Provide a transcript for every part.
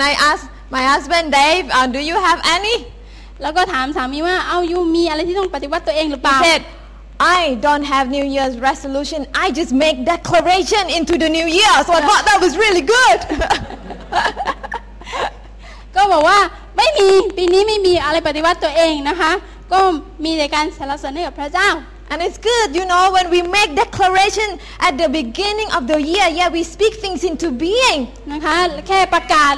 And I asked my husband, Dave, uh, do you have any? แล้วก็ถามสามีว่าเอายูมีอะไรที่ต้องปฏิวัติตัวเองหรือเป He ล่า said, I don't have New Year's resolution. I just make declaration into the new year. So I thought that was really good. ก็บอกว่าไม่มีปีนี้ไม่มีอะไรปฏิวัติตัวเองนะคะ ก็มีแต่การสรรเสริญให้กับพระเจ้า and it's good, you know, when we make declaration at the beginning of the year, yeah, we speak things into being. นะคะแค่ประกาศ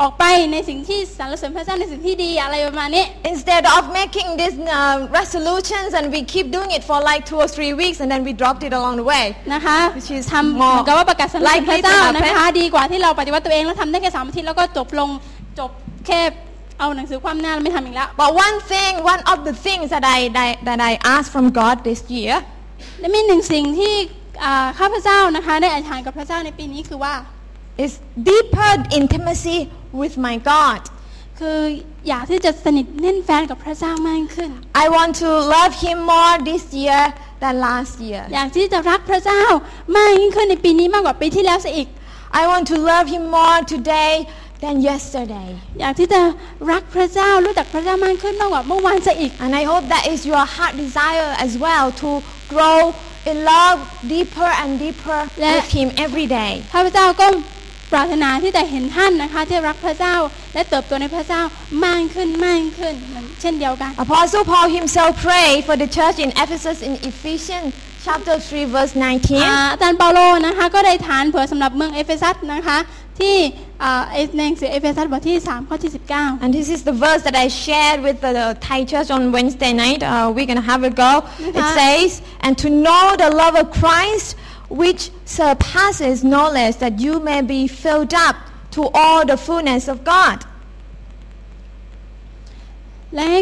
ออกไปในสิ่งที่สรรเสริญพระเจ้าในสิ่งที่ดีอะไรประมาณนี้ Instead of making these uh, resolutions and we keep doing it for like two or three weeks and then we dropped it along the way. นะคะ Which is ทำเห more มือนกับว่าประกาศสรรเสริญ likely พระเจ้า to happen นะคะดีกว่าที่เราปฏิวัติตัวเองแล้วทำได้แค่สามอาทิตย์แล้วก็จบลงจบแค่เอาหนังสือความหน้าแล้วไม่ทำอีกแล้ว But one thing, one of the things that I, that, that I asked from God this year และมีหนึ่งสิ่งที่อ่าข้าพเจ้านะคะได้อธิษฐานกับพระเจ้าในปีนี้คือว่า is deeper intimacy with my God. คืออยากที่จะสนิทแน่นแฟนกับพระเจ้ามากขึ้น I want to love Him more this year than last year. อยากที่จะรักพระเจ้ามากยิ่งขึ้นในปีนี้มากกว่าปีที่แล้วซะอีก I want to love Him more today than yesterday. อยากที่จะรักพระเจ้ารู้จักพระเจ้ามากขึ้นมากกว่าเมื่อวานซะอีก And I hope that is your heart desire as well to grow in love deeper and deeperและ- with Him every day. ข้าพเจ้าก็ ปรารถนาที่จะเห็นท่านนะคะที่รักพระเจ้าและเติบโตในพระเจ้ามากขึ้นมากขึ้นเหมือนเช่นเดียวกัน Apostle Paul himself prayed for the church in Ephesus in Ephesians chapter 3 verse อ่า 19. อาจารย์เปาโลนะคะก็ได้อธิษฐานเผื่อสำหรับเมืองเอเฟซัสนะคะที่อ่าในหนังสือเอเฟซัสบทที่3ข้อที่19 And this is the verse that I shared with the, the Thai church on Wednesday night. Uh, we're going to have a go. It Uh-huh. says, And to know the love of Christ, which surpasses knowledge, that you may be filled up to all the fullness of God. และให้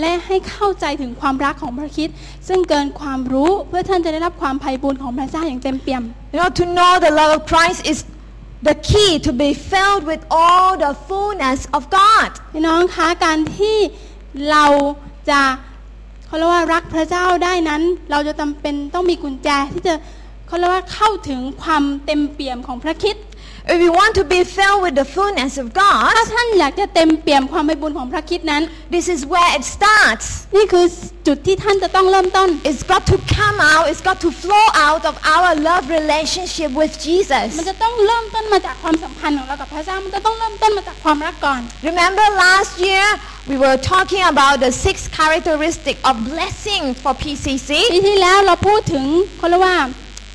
และให้เข้าใจถึงความรักของพระคริดซึ่งเกินความรู้เพื่อท่านจะได้รับความไพ่บุญของพระเจ้าอย่างเต็มเปี่ยม You know, to know the love of Christ is the key to be filled with all the fullness of God. พี่น้องคะการที่เราจะเขาเรียกว่ารักพระเจ้าได้นั้น เราจะจำเป็นต้องมีกุญแจที่จะ เขาเรียกว่าเข้าถึงความเต็มเปี่ยมของพระคริด If we want to be filled with the fullness of ถ้า God, ท่านอยากจะเต็มเปี่ยมความไพ่บุญของพระคริดนั้น this is where it starts. นี่คือจุดที่ท่านจะต้องเริ่มต้น It's got to come out, it's got to flow out of our love relationship with มัน Jesus. จะต้องเริ่มต้นมาจากความสัมพันธ์ของเรากับพระเจ้า มันจะต้องเริ่มต้นมาจากความรักก่อน Remember last year we were talking about the six characteristic of blessing for ปี PCC. ที่แล้วเราพูดถึงเขาเรียกว่า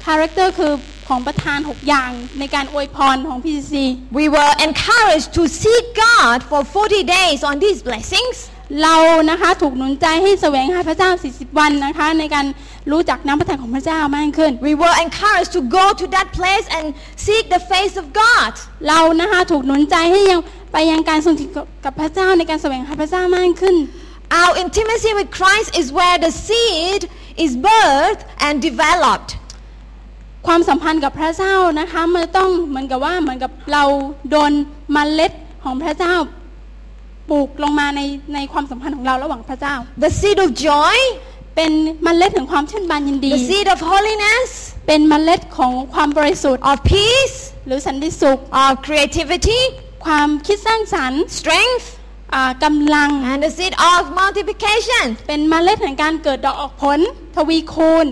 character คือของประทาน 6 อย่างในการอวยพรของ PCC We were encouraged to seek God for 40 days on these blessings. เรานะคะถูกหนุนใจให้แสวงหาพระเจ้า 40 วันนะคะในการรู้จักน้ำพระทัยของพระเจ้ามากขึ้น We were encouraged to go to that place and seek the face of God. เรานะคะถูกหนุนใจให้ยังไปยังการทรงสถิตกับพระเจ้าในการแสวงหาพระเจ้ามากขึ้น Our intimacy with Christ is where the seed is birthed and developed. ความสัมพันธ์กับพระเจ้านะคะมันจะต้องเหมือนกับว่าเหมือนกับเราโดนเมล็ดของพระเจ้าปลูกลงมาในในความสัมพันธ์ของเราระหว่างพระเจ้า The seed of joy, เป็นเมล็ดของความชื่นบานยินดี the seed of holiness, เป็นเมล็ดของความบริสุทธิ์ of peace, หรือสันติสุข of creativity, ความคิดสร้างสรรค์ strength, อ่ากำลัง and the seed of multiplication. เป็นเมล็ดแห่งการเกิดดอกออกผล ทวีคูณ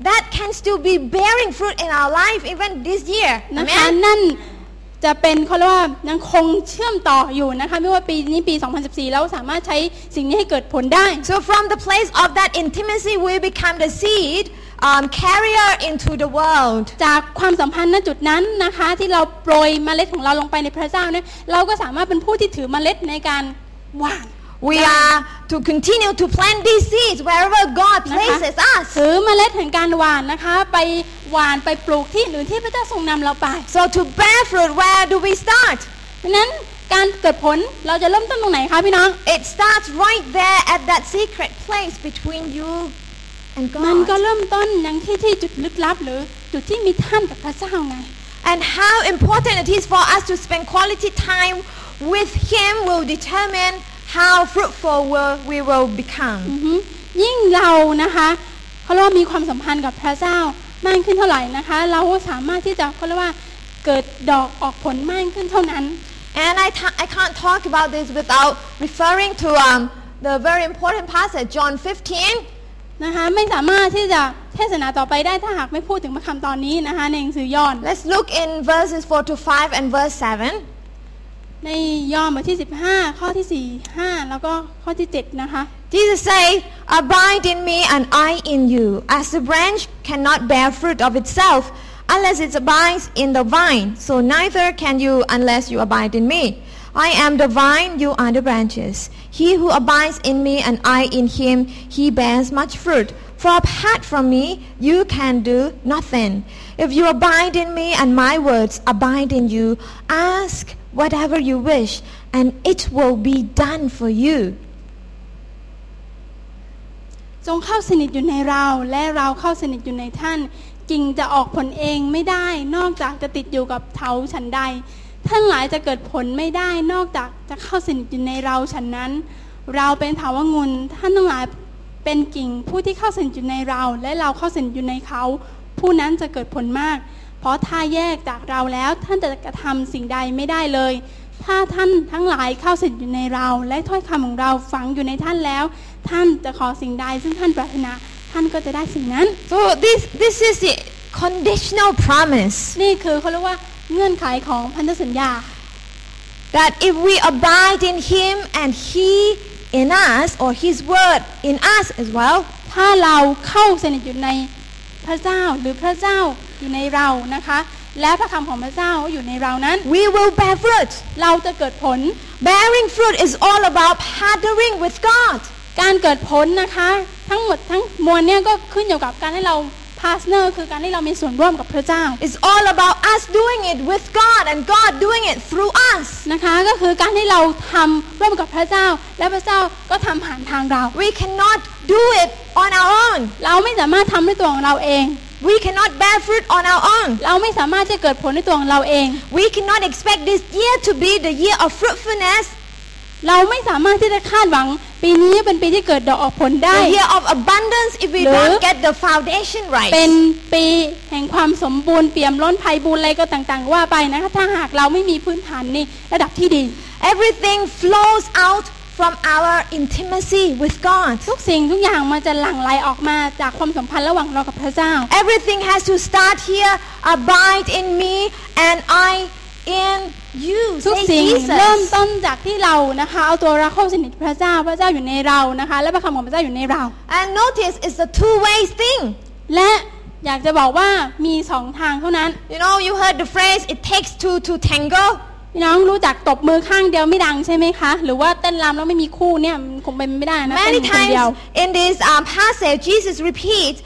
That can still be bearing fruit in our life even this year. นะคะ Amen. นั่นจะเป็นเขาเรียกว่ายังคงเชื่อมต่ออยู่นะคะไม่ว่าปีนี้ปี 2014 แล้วสามารถใช้สิ่งนี้ให้เกิดผลได้ So from the place of that intimacy, we become the seed um, carrier into the world. จากความสัมพันธ์ณจุดนั้นนะคะที่เราโปรยเมล็ดของเราลงไปในพระเจ้าเนี่ยเราก็สามารถเป็นผู้ที่ถือเมล็ดในการหว่าน We are to continue to plant these seeds wherever God นะคะ places us. ถือเมล็ดแห่งการหว่านนะคะ ไปหว่านไปปลูกที่อื่นที่พระเจ้าทรงนำเราไป So to bear fruit, where do we start? ดังนั้นการเกิดผลเราจะเริ่มต้นตรงไหนคะพี่น้อง It starts right there at that secret place between you and มันก็ God. เริ่มต้นอย่างที่ที่จุดลึกลับ หรือจุดที่มีท่านกับพระเจ้าไง And how important it is for us to spend quality time with Him will determine how fruitful will, we will become. อือฮึยิ่งเรานะคะเขาเรียกว่ามีความสัมพันธ์กับพระเจ้ามากขึ้นเท่าไหร่นะคะ เราก็สามารถที่จะเขาเรียกว่าเกิดดอกออกผลมากขึ้นเท่านั้น And I, ta- I can't talk about this without referring to um, the very important passage, John 15. นะคะไม่สามารถที่จะเทศนาต่อไปได้ถ้าหากไม่พูดถึงพระคำตอนนี้นะคะในหนังสือยอห์น Let's look in verses 4 to 5 and verse 7. ในยอห์นบทที่ 15 ข้อที่ 4 5 แล้วก็ข้อที่ 7 นะคะ Jesus said, Abide in me and I in you, as the branch cannot bear fruit of itself unless it abides in the vine, so neither can you unless you abide in me. I am the vine, you are the branches. He who abides in me and I in him, he bears much fruit. For apart from me, you can do nothing. If you abide in me and my words abide in you, ask whatever you wish, and it will be done for you. จงเข้าสนิทอยู่ในเรา และเราเข้าสนิทอยู่ในท่าน กิ่งจะออกผลเองไม่ได้ นอกจากจะติดอยู่กับเถาฉันใด ท่านหลายจะเกิดผลไม่ได้ นอกจากจะเข้าสนิทอยู่ในเราฉันนั้น เราเป็นเถาวงุนท่านทั้งหลายเป็นกิ่งผู้ที่เข้าสนิทอยู่ในเรา และเราเข้าสนิทอยู่ในเขา ผู้นั้นจะเกิดผลมาก เพราะถ้าแยกจากเราแล้วท่านจะกระทำสิ่งใดไม่ได้เลย ถ้าท่านทั้งหลายเข้าสนิทอยู่ในเรา และถ้อยคำของเราฝังอยู่ในท่านแล้ว ท่านจะขอสิ่งใดซึ่งท่านปรารถนาท่านก็จะได้สิ่งนั้น So this, this is the conditional promise นี่คือเขาเรียกว่าเงื่อนไขของพันธสัญญา that if we abide in Him and He in us, or His word in us as well, ถ้าเราเข้าสนิทอยู่ในพระเจ้าหรือพระเจ้า อยู่ในเรานะคะ และพระคำของพระเจ้าอยู่ในเรานั้น we will bear fruit. เราจะเกิดผล Bearing fruit is all about partnering with God. การเกิดผลนะคะ ทั้งหมดทั้งมวลเนี่ยก็ขึ้นอยู่กับการให้เรา partner คือการที่เรามีส่วนร่วมกับพระเจ้า It's all about us doing it with God and God doing it through us. นะคะก็คือการที่เราทำร่วมกับพระเจ้า และพระเจ้าก็ทำผ่านทางเรา We cannot do it on our own. เราไม่สามารถทำด้วยตัวของเราเอง We cannot bear fruit on our own. เราไม่สามารถจะเกิดผลด้วยตัวของเราเอง We cannot expect this year to be the year of fruitfulness, เราไม่สามารถที่จะคาดหวัง ปีนี้เป็นปีที่เกิดดอกออกผลได้ the year of abundance if we หรือ don't get the foundation right. เป็นปีแห่งความสมบูรณ์เปี่ยมล้นภัยบูรณ์อะไรก็ต่างๆ ว่าไปนะคะถ้าหากเราไม่มีพื้นฐานในระดับที่ดี Everything flows out from our intimacy with God. ทุกสิ่งทุกอย่างมันจะหลั่งไหลออกมาจากความสัมพันธ์ระหว่างเรากับพระเจ้า Everything has to start here. Abide in me and I in you. ทุก Say สิ่งเริ่ม Jesus. ต้นจากที่เรานะคะเอาตัวเราเข้าสนิทพระเจ้าพระเจ้าอยู่ในเรานะคะ และพระคำของพระเจ้าอยู่ในเรา And notice it's a two-way thing. และอยากจะบอกว่ามีสองทางเท่านั้น You know, you heard the phrase, it takes two to tango. พี่น้องรู้จักตบมือข้างเดียวไม่ดังใช่ไหมคะ หรือว่าเต้นรำแล้วไม่มีคู่เนี่ยมันคงเป็นไม่ได้นะเต้น Many คนเดียว times in this um, passage, Jesus repeats,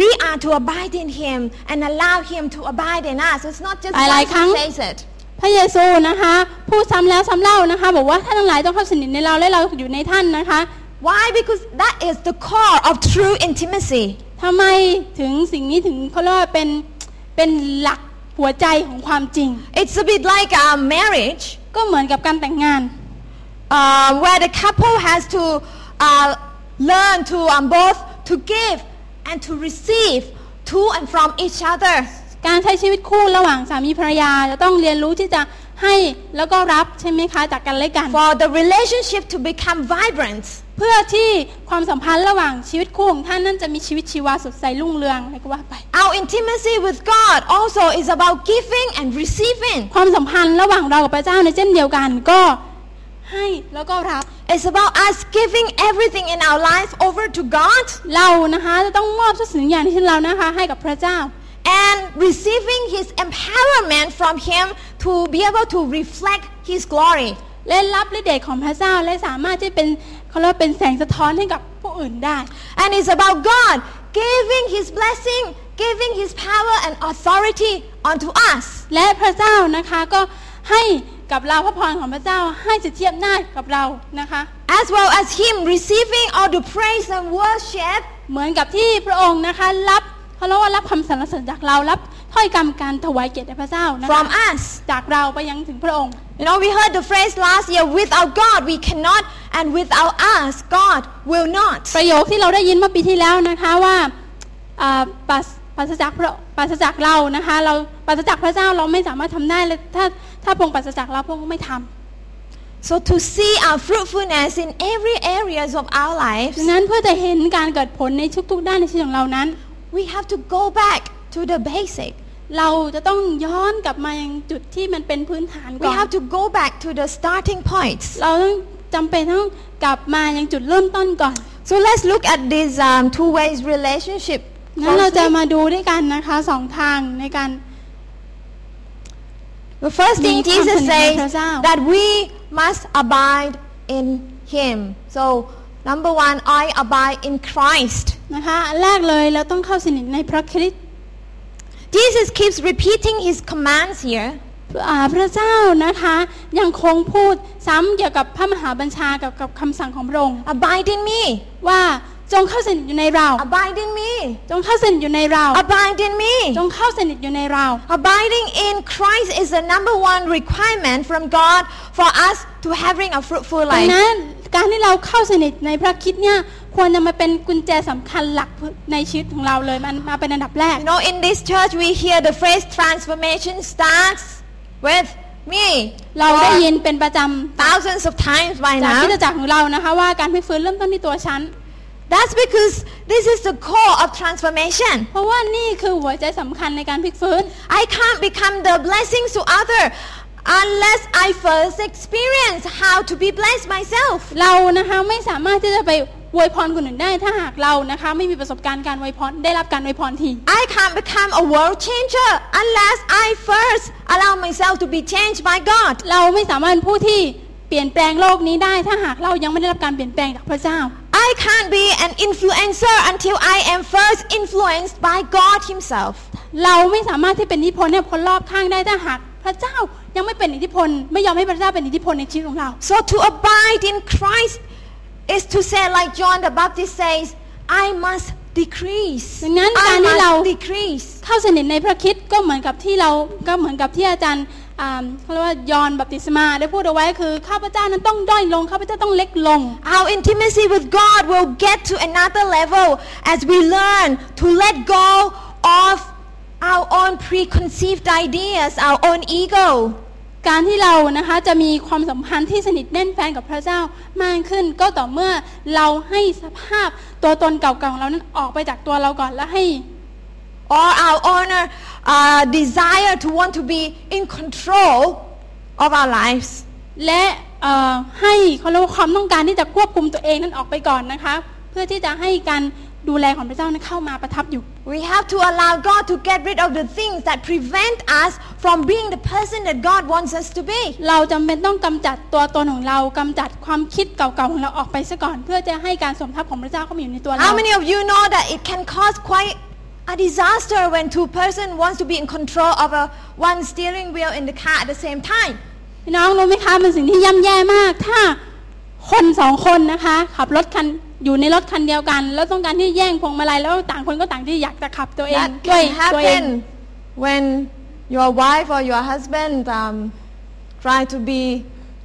we are to abide in Him and allow Him to abide in us. It's not just หลาย once ๆครั้ง He says it. พระเยซูนะคะพูดซ้ำแล้วซ้ำเล่านะคะ บอกว่าท่านทั้งหลายต้องเข้าสนิทในเราและเราอยู่ในท่านนะคะ Why? Because that is the core of true intimacy. ทำไมถึงสิ่งนี้ถึงเขาเรียกว่าเป็นเป็นหลัก หัวใจของความจริง It's a bit like a marriage ก็เหมือนกับการแต่งงาน uh, where the couple has to uh, learn to um, both to give and to receive to and from each other. การใช้ชีวิตคู่ระหว่างสามีภรรยาจะต้องเรียนรู้ที่จะให้แล้วก็รับใช่ไหมคะจากกันและกัน For the relationship to become vibrant. เพื่อที่ความสัมพันธ์ระหว่างชีวิตคู่ของท่านนั่นจะมีชีวิตชีวาสดใสรุ่งเรืองอะไรก็ว่าไป Our intimacy with God also is about giving and receiving. ความสัมพันธ์ระหว่างเรากับพระเจ้าในเช่นเดียวกันก็ให้แล้วก็รับ It's about us giving everything in our life over to God เรานะคะจะต้องมอบทุกสิ่งอย่างในชีวิตเรานะคะให้กับพระเจ้า and receiving His empowerment from Him to be able to reflect His glory. และรับฤทธิ์เดชของพระเจ้าและสามารถที่เป็นเขาเรียกว่าเป็นแสงสะท้อนให้กับผู้อื่นได้ And it's about God giving His blessing, giving His power and authority unto us. และพระเจ้านะคะก็ให้กับเราพระพรของพระเจ้าให้สิทธิอำนาจกับเรานะคะ As well as Him receiving all the praise and worship เหมือนกับที่พระองค์นะคะรับเขาเรียกว่ารับคำสรรเสริญจากเรารับถ้อยคำการถวายเกียรติแด่พระเจ้านะ from คะ us. จากเราไปยังถึงพระองค์ You know, we heard the phrase last year without God we cannot, and without us God will not. ประโยคที่เราได้ยินเมื่อปีที่แล้วนะคะว่าอ่าปราศปราศจากพระปราศจากเรานะคะเราปราศจากพระเจ้าเราไม่สามารถทำได้และถ้าถ้าพระองค์ปราศจากเราพระองค์ไม่ทำ So to see our fruitfulness in every areas of our ดั lives, งนั้นเพื่อจะเห็นการเกิดผลในทุกๆด้านในชีวิตของเรานั้น we have to go back to the basic. เราจะต้องย้อนกลับมายังจุดที่มันเป็นพื้นฐาน We ก่อน have to go back to the starting points. เราต้องจำเป็นต้องกลับมายังจุดเริ่มต้นก่อน So let's look at this um, two ways relationship. งั้นเราจะ closely. มาดูด้วยกันนะคะสองทางในการ The first thing มีความ Jesus สนิทใน says พระเจ้า that we must abide in Him. So number one, I abide in Christ. นะคะอันแรกเลยเราต้องเข้าสนิทในพระคริสต์ Jesus keeps repeating His commands here. อ่าพระเจ้านะคะยังคงพูดซ้ำเกี่ยวกับพระมหาบัญชากับกับคำสั่งของพระองค์ Abide in me. ว่าจงเข้าสนิทอยู่ในเรา Abide in me. จงเข้าสนิทอยู่ในเรา Abide in me. จงเข้าสนิทอยู่ในเรา Abiding in Christ is the number one requirement from God for us to having a fruitful ดัง life. นั้นการที่เราเข้าสนิทในพระคริดเนี่ย ควรจะมาเป็นกุญแจสำคัญหลักในชีวิตของเราเลยมันมาเป็นอันดับแรก You know, in this church, we hear the phrase transformation starts with me. เราได้ For ยินเป็นประจำ thousands of times by จาก now. พิจจักรของเรานะคะว่าการพลิกฟื้นเริ่มต้นที่ตัวฉัน That's because this is the core of transformation. เพราะว่านี่คือหัวใจสำคัญในการพลิกฟื้น I can't become the blessings to other unless I first experience how to be blessed myself. เรานะคะไม่สามารถที่จะไป อวยพรคนอื่นได้ถ้าหากเรานะคะไม่มีประสบการณ์การอวยพรได้รับการอวยพรที I can't become a world changer unless I first allow myself to be changed by God. เราไม่สามารถเป็นผู้ที่เปลี่ยนแปลงโลกนี้ได้ถ้าหากเรายังไม่ได้รับการเปลี่ยนแปลงจากพระเจ้า I can't be an influencer until I am first influenced by God Himself. เราไม่สามารถที่เป็นอิทธิพลให้คนรอบข้างได้ถ้าหากพระเจ้ายังไม่เป็นอิทธิพล ไม่ยอมให้พระเจ้าเป็นอิทธิพลในชีวิตของเรา So to abide in Christ is to say, like John the Baptist says, I must decrease. ดังนั้น I การที่เรา must decrease. เข้าสนิทในพระคริดก็เหมือนกับที่เราก็เหมือนกับที่อาจารย์อ่าเขาเรียกว่ายอนบัพติศมาได้พูดเอาไว้คือข้าพเจ้านั้นต้องด้อยลงข้าพเจ้าต้องเล็กลง Our intimacy with God will get to another level as we learn to let go of our own preconceived ideas, our own ego. การที่เรานะคะจะมีความสัมพันธ์ที่สนิทแน่นแฟนกับพระเจ้ามากขึ้น ก็ต่อเมื่อเราให้สภาพตัวตนเก่าๆของเรานั้นออกไปจากตัวเราก่อนและให้ or our honor uh, desire to want to be in control of our lives. และเอ่อให้เขาเรียกว่าความต้องการที่จะควบคุมตัวเองนั้นออกไปก่อนนะคะ เพื่อที่จะให้การ ดูแลของพระเจ้านั้นเข้ามาประทับอยู่ We have to allow God to get rid of the things that prevent us from being the person that God wants us to be. เราจำเป็นต้องกำจัดตัวตนของเรากำจัดความคิดเก่าๆของเราออกไปซะก่อน เพื่อจะให้การสมทับของพระเจ้าเข้ามาอยู่ในตัวเรา How many of you know that it can cause quite a disaster when two person wants to be in control of a one steering wheel in the car at the same time? พี่น้องรู้ไหมคะเป็นสิ่งที่ย่ำแย่มากถ้าคนสองคนนะคะขับรถคัน อยู่ในรถคันเดียวกัน แล้วต้องการที่แย่งพวงมาลัยแล้วต่างคนก็ต่างที่อยากจะขับตัวเอง That ด้วย can ตัวเอง happen when your wife or your husband um, try to be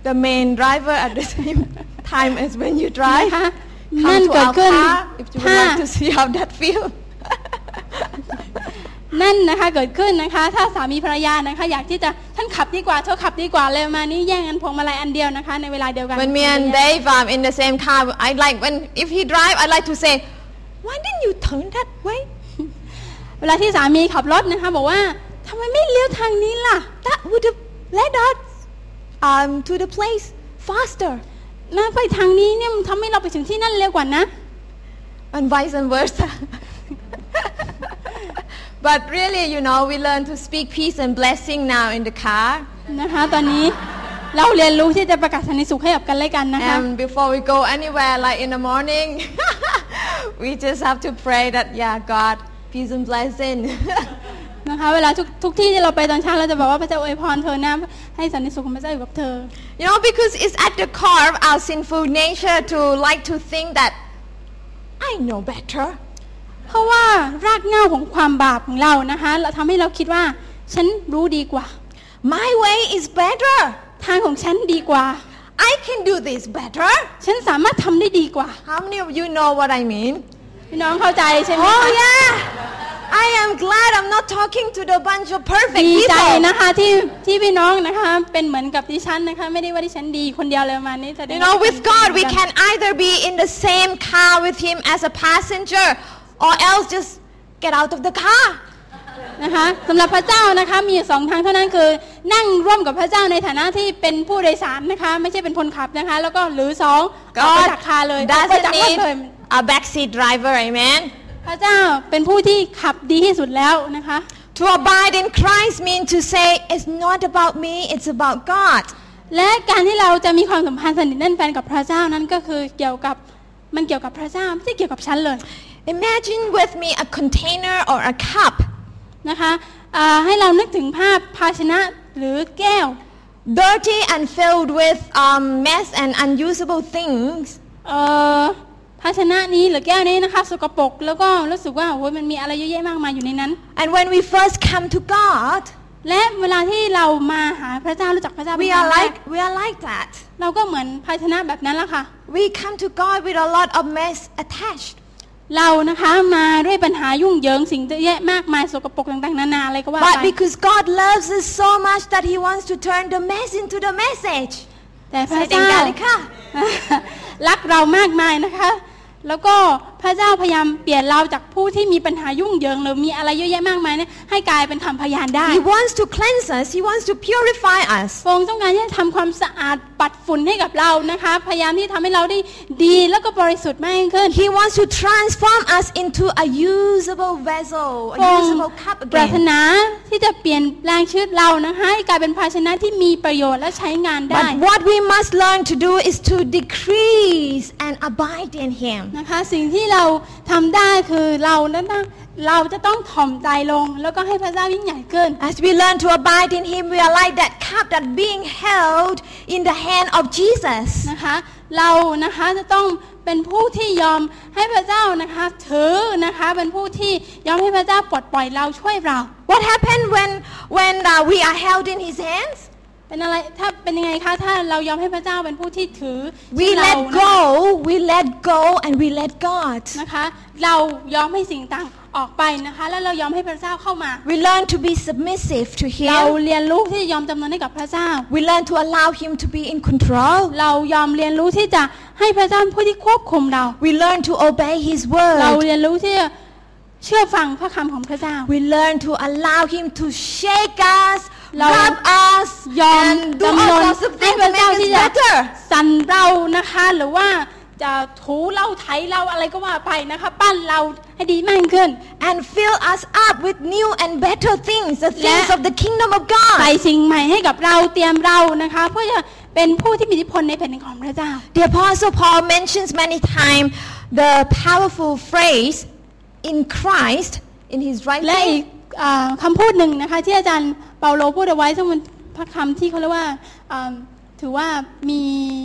the main driver at the same time as when you drive. นะคะนั่น Come to เกิด our ขึ้น car if you would ถ้า like to see how that feels. นั่นนะคะเกิดขึ้นนะคะ ถ้าสามีภรรยานะคะ อยากที่จะท่านขับดีกว่าเธอขับดีกว่าเลยมานี่แย่งกันพวงมาลัยอันเดียวนะคะในเวลาเดียวกัน when me and Dave um, in the same car, I like when if he drive, I like to say, "Why didn't you turn that way? เวลาที่สามีขับรถนะคะบอกว่าทำไมไม่เลี้ยวทางนี้ล่ะ That would have led us um, to the place faster." นะไปทางนี้เนี่ยมันทำให้เราไปถึงที่นั่นเร็วกว่านะ and vice versa. but really, you know, we learn to speak peace and blessing now in the car. นะคะ ตอนนี้เราเรียนรู้ที่จะประกาศสันติสุขให้กับกันและกันนะคะ And before we go anywhere, like in the morning, we just have to pray that, yeah, God, peace and blessing. นะคะเวลาทุกทุกที่ที่เราไปตอนเช้าเราจะบอกว่าพระเจ้าอวยพรเธอนะให้สันติสุขของพระเจ้าอยู่กับเธอ you know, because it's at the core of our sinful nature to like to think that I know better. เพราะว่ารากเหง้าของความบาปของเรานะคะเราทำให้เราคิดว่า ฉันรู้ดีกว่า My way is better. ทางของฉันดีกว่า I can do this better. ฉันสามารถทำได้ดีกว่า How many of you know what I mean? พี่น้องเข้าใจใช่ไหม Oh คะ yeah, I I am glad I'm not talking to the bunch of perfect ดีใจ people. นะคะที่ที่พี่น้องนะคะเป็นเหมือนกับดิฉันนะคะไม่ได้ว่าดิฉันดีคนเดียวเลยประมาณนี้แต่ You know, with God, we can either be in the same car with Him as a passenger or else just get out of the car. นะคะสำหรับพระเจ้านะคะมีอยู่สองทางเท่านั้นคือ นั่งร่วมกับพระเจ้าในฐานะที่เป็นผู้โดยสารนะคะ ไม่ใช่เป็นคนขับนะคะ แล้วก็หรือสองออกไป God จากคาเลยออกไป doesn't จากรถ need เลย a backseat driver, amen? พระเจ้าเป็นผู้ที่ขับดีที่สุดแล้วนะคะ To abide in Christ means to say, it's not about me, it's about God. และการที่เราจะมีความสัมพันธ์สนิทแน่นแฟนกับพระเจ้านั้นก็คือเกี่ยวกับมันเกี่ยวกับพระเจ้าไม่ใช่เกี่ยวกับฉันเลย Imagine with me a container or a cup นะคะอ่าให้เรานึกถึงภาพภาชนะหรือแก้ว dirty and filled with um, mess and unusable things. เอ่อภาชนะนี้หรือแก้วนี้นะคะสกปรกแล้วก็รู้สึกว่าโอ้ยมันมีอะไรเยอะแยะมากมายอยู่ในนั้น And when we first come to God, และเวลาที่เรามาหาพระเจ้ารู้จักพระเจ้า we เป็นครั้ are งแรก like we are like that. เราก็เหมือนภาชนะแบบนั้นแหละค่ะ We come to God with a lot of mess attached. เรานะคะมาด้วยปัญหายุ่งเหยิงสิ่งเยอะแยะมากมายสกปรกต่างๆนานาอะไรก็ว่าไป But because God loves us so much that He wants to turn the mess into the message. แต่พระ Say เจ้า Gallica. รักเรามากมายนะคะ แล้วก็ พระเจ้าพยายามเปลี่ยนเราจากผู้ที่มีปัญหายุ่งเหยิงหรือมีอะไรเยอะแยะมากมายเนี่ยให้กลายเป็นคำพยานได้ He wants to cleanse us. He wants to purify us. พระองค์ต้องการที่จะทำความสะอาดปัดฝุ่นให้กับเรานะคะ พยายามที่ทำให้เราได้ดีแล้วก็บริสุทธิ์มากยิ่งขึ้น He wants to transform us into a usable vessel, พระ a องค์ usable cup ปรารถ again. นาที่จะเปลี่ยนแปลงชีวิตเรานะคะให้กลายเป็นภาชนะที่มีประโยชน์และใช้งานได้ But what we must learn to do is to decrease and abide in Him. นะคะสิ่งที่เราทำได้คือเรานั้นต้องเราจะต้องถ่อมใจลง แล้วก็ให้พระเจ้ายิ่งใหญ่ขึ้น As we learn to abide in Him, we are like that cup that being held in the hand of Jesus. นะคะเรานะคะจะต้องเป็นผู้ที่ยอมให้พระเจ้านะคะถือนะคะเป็นผู้ที่ยอมให้พระเจ้าปลดปล่อยเราช่วยเรา What happened when when uh, we are held in His hands? เป็นอะไรถ้าเป็นยังไงคะถ้าเรายอมให้พระเจ้าเป็นผู้ที่ถือ We เรา let นะคะ go, we let go, and we let God. นะคะ เรายอมให้สิ่งต่างออกไปนะคะ แล้วเรายอมให้พระเจ้าเข้ามา We learn to be submissive to เรา Him. เรียนรู้ที่จะยอมจำนนให้กับพระเจ้า We learn to allow Him to be in control. เรายอมเรียนรู้ที่จะให้พระเจ้าเป็นผู้ที่ควบคุมเรา We learn to obey His เรา word. เรียนรู้ที่จะเชื่อฟังพระคำของพระเจ้า We learn to allow Him to shake us, เรา rub us, ยอม and do ดำ all เนิน sorts of ให้ things พ to ระเจ้า make ที่ us จะ better. สั่นเรานะคะ หรือว่าจะถูเราไถเราอะไรก็ว่าไปนะคะ ปั้นเราให้ดีมากขึ้น And fill us up with new and better things, the things และ of the kingdom of ใส่ God. สิ่งใหม่ให้กับเราเตรียมเรานะคะเพื่อจะเป็นผู้ที่มีอิทธิพลในแผ่นดินของพระเจ้า The Apostle Paul mentions many times the powerful phrase in Christ in his และอี writing. กอ่าคำพูดหนึ่งนะคะ ที่อาจารย์เปาโลพูดเอาไว้ซึ่งมันพระคำที่เขาเรียกว่าอ่าถือว่ามี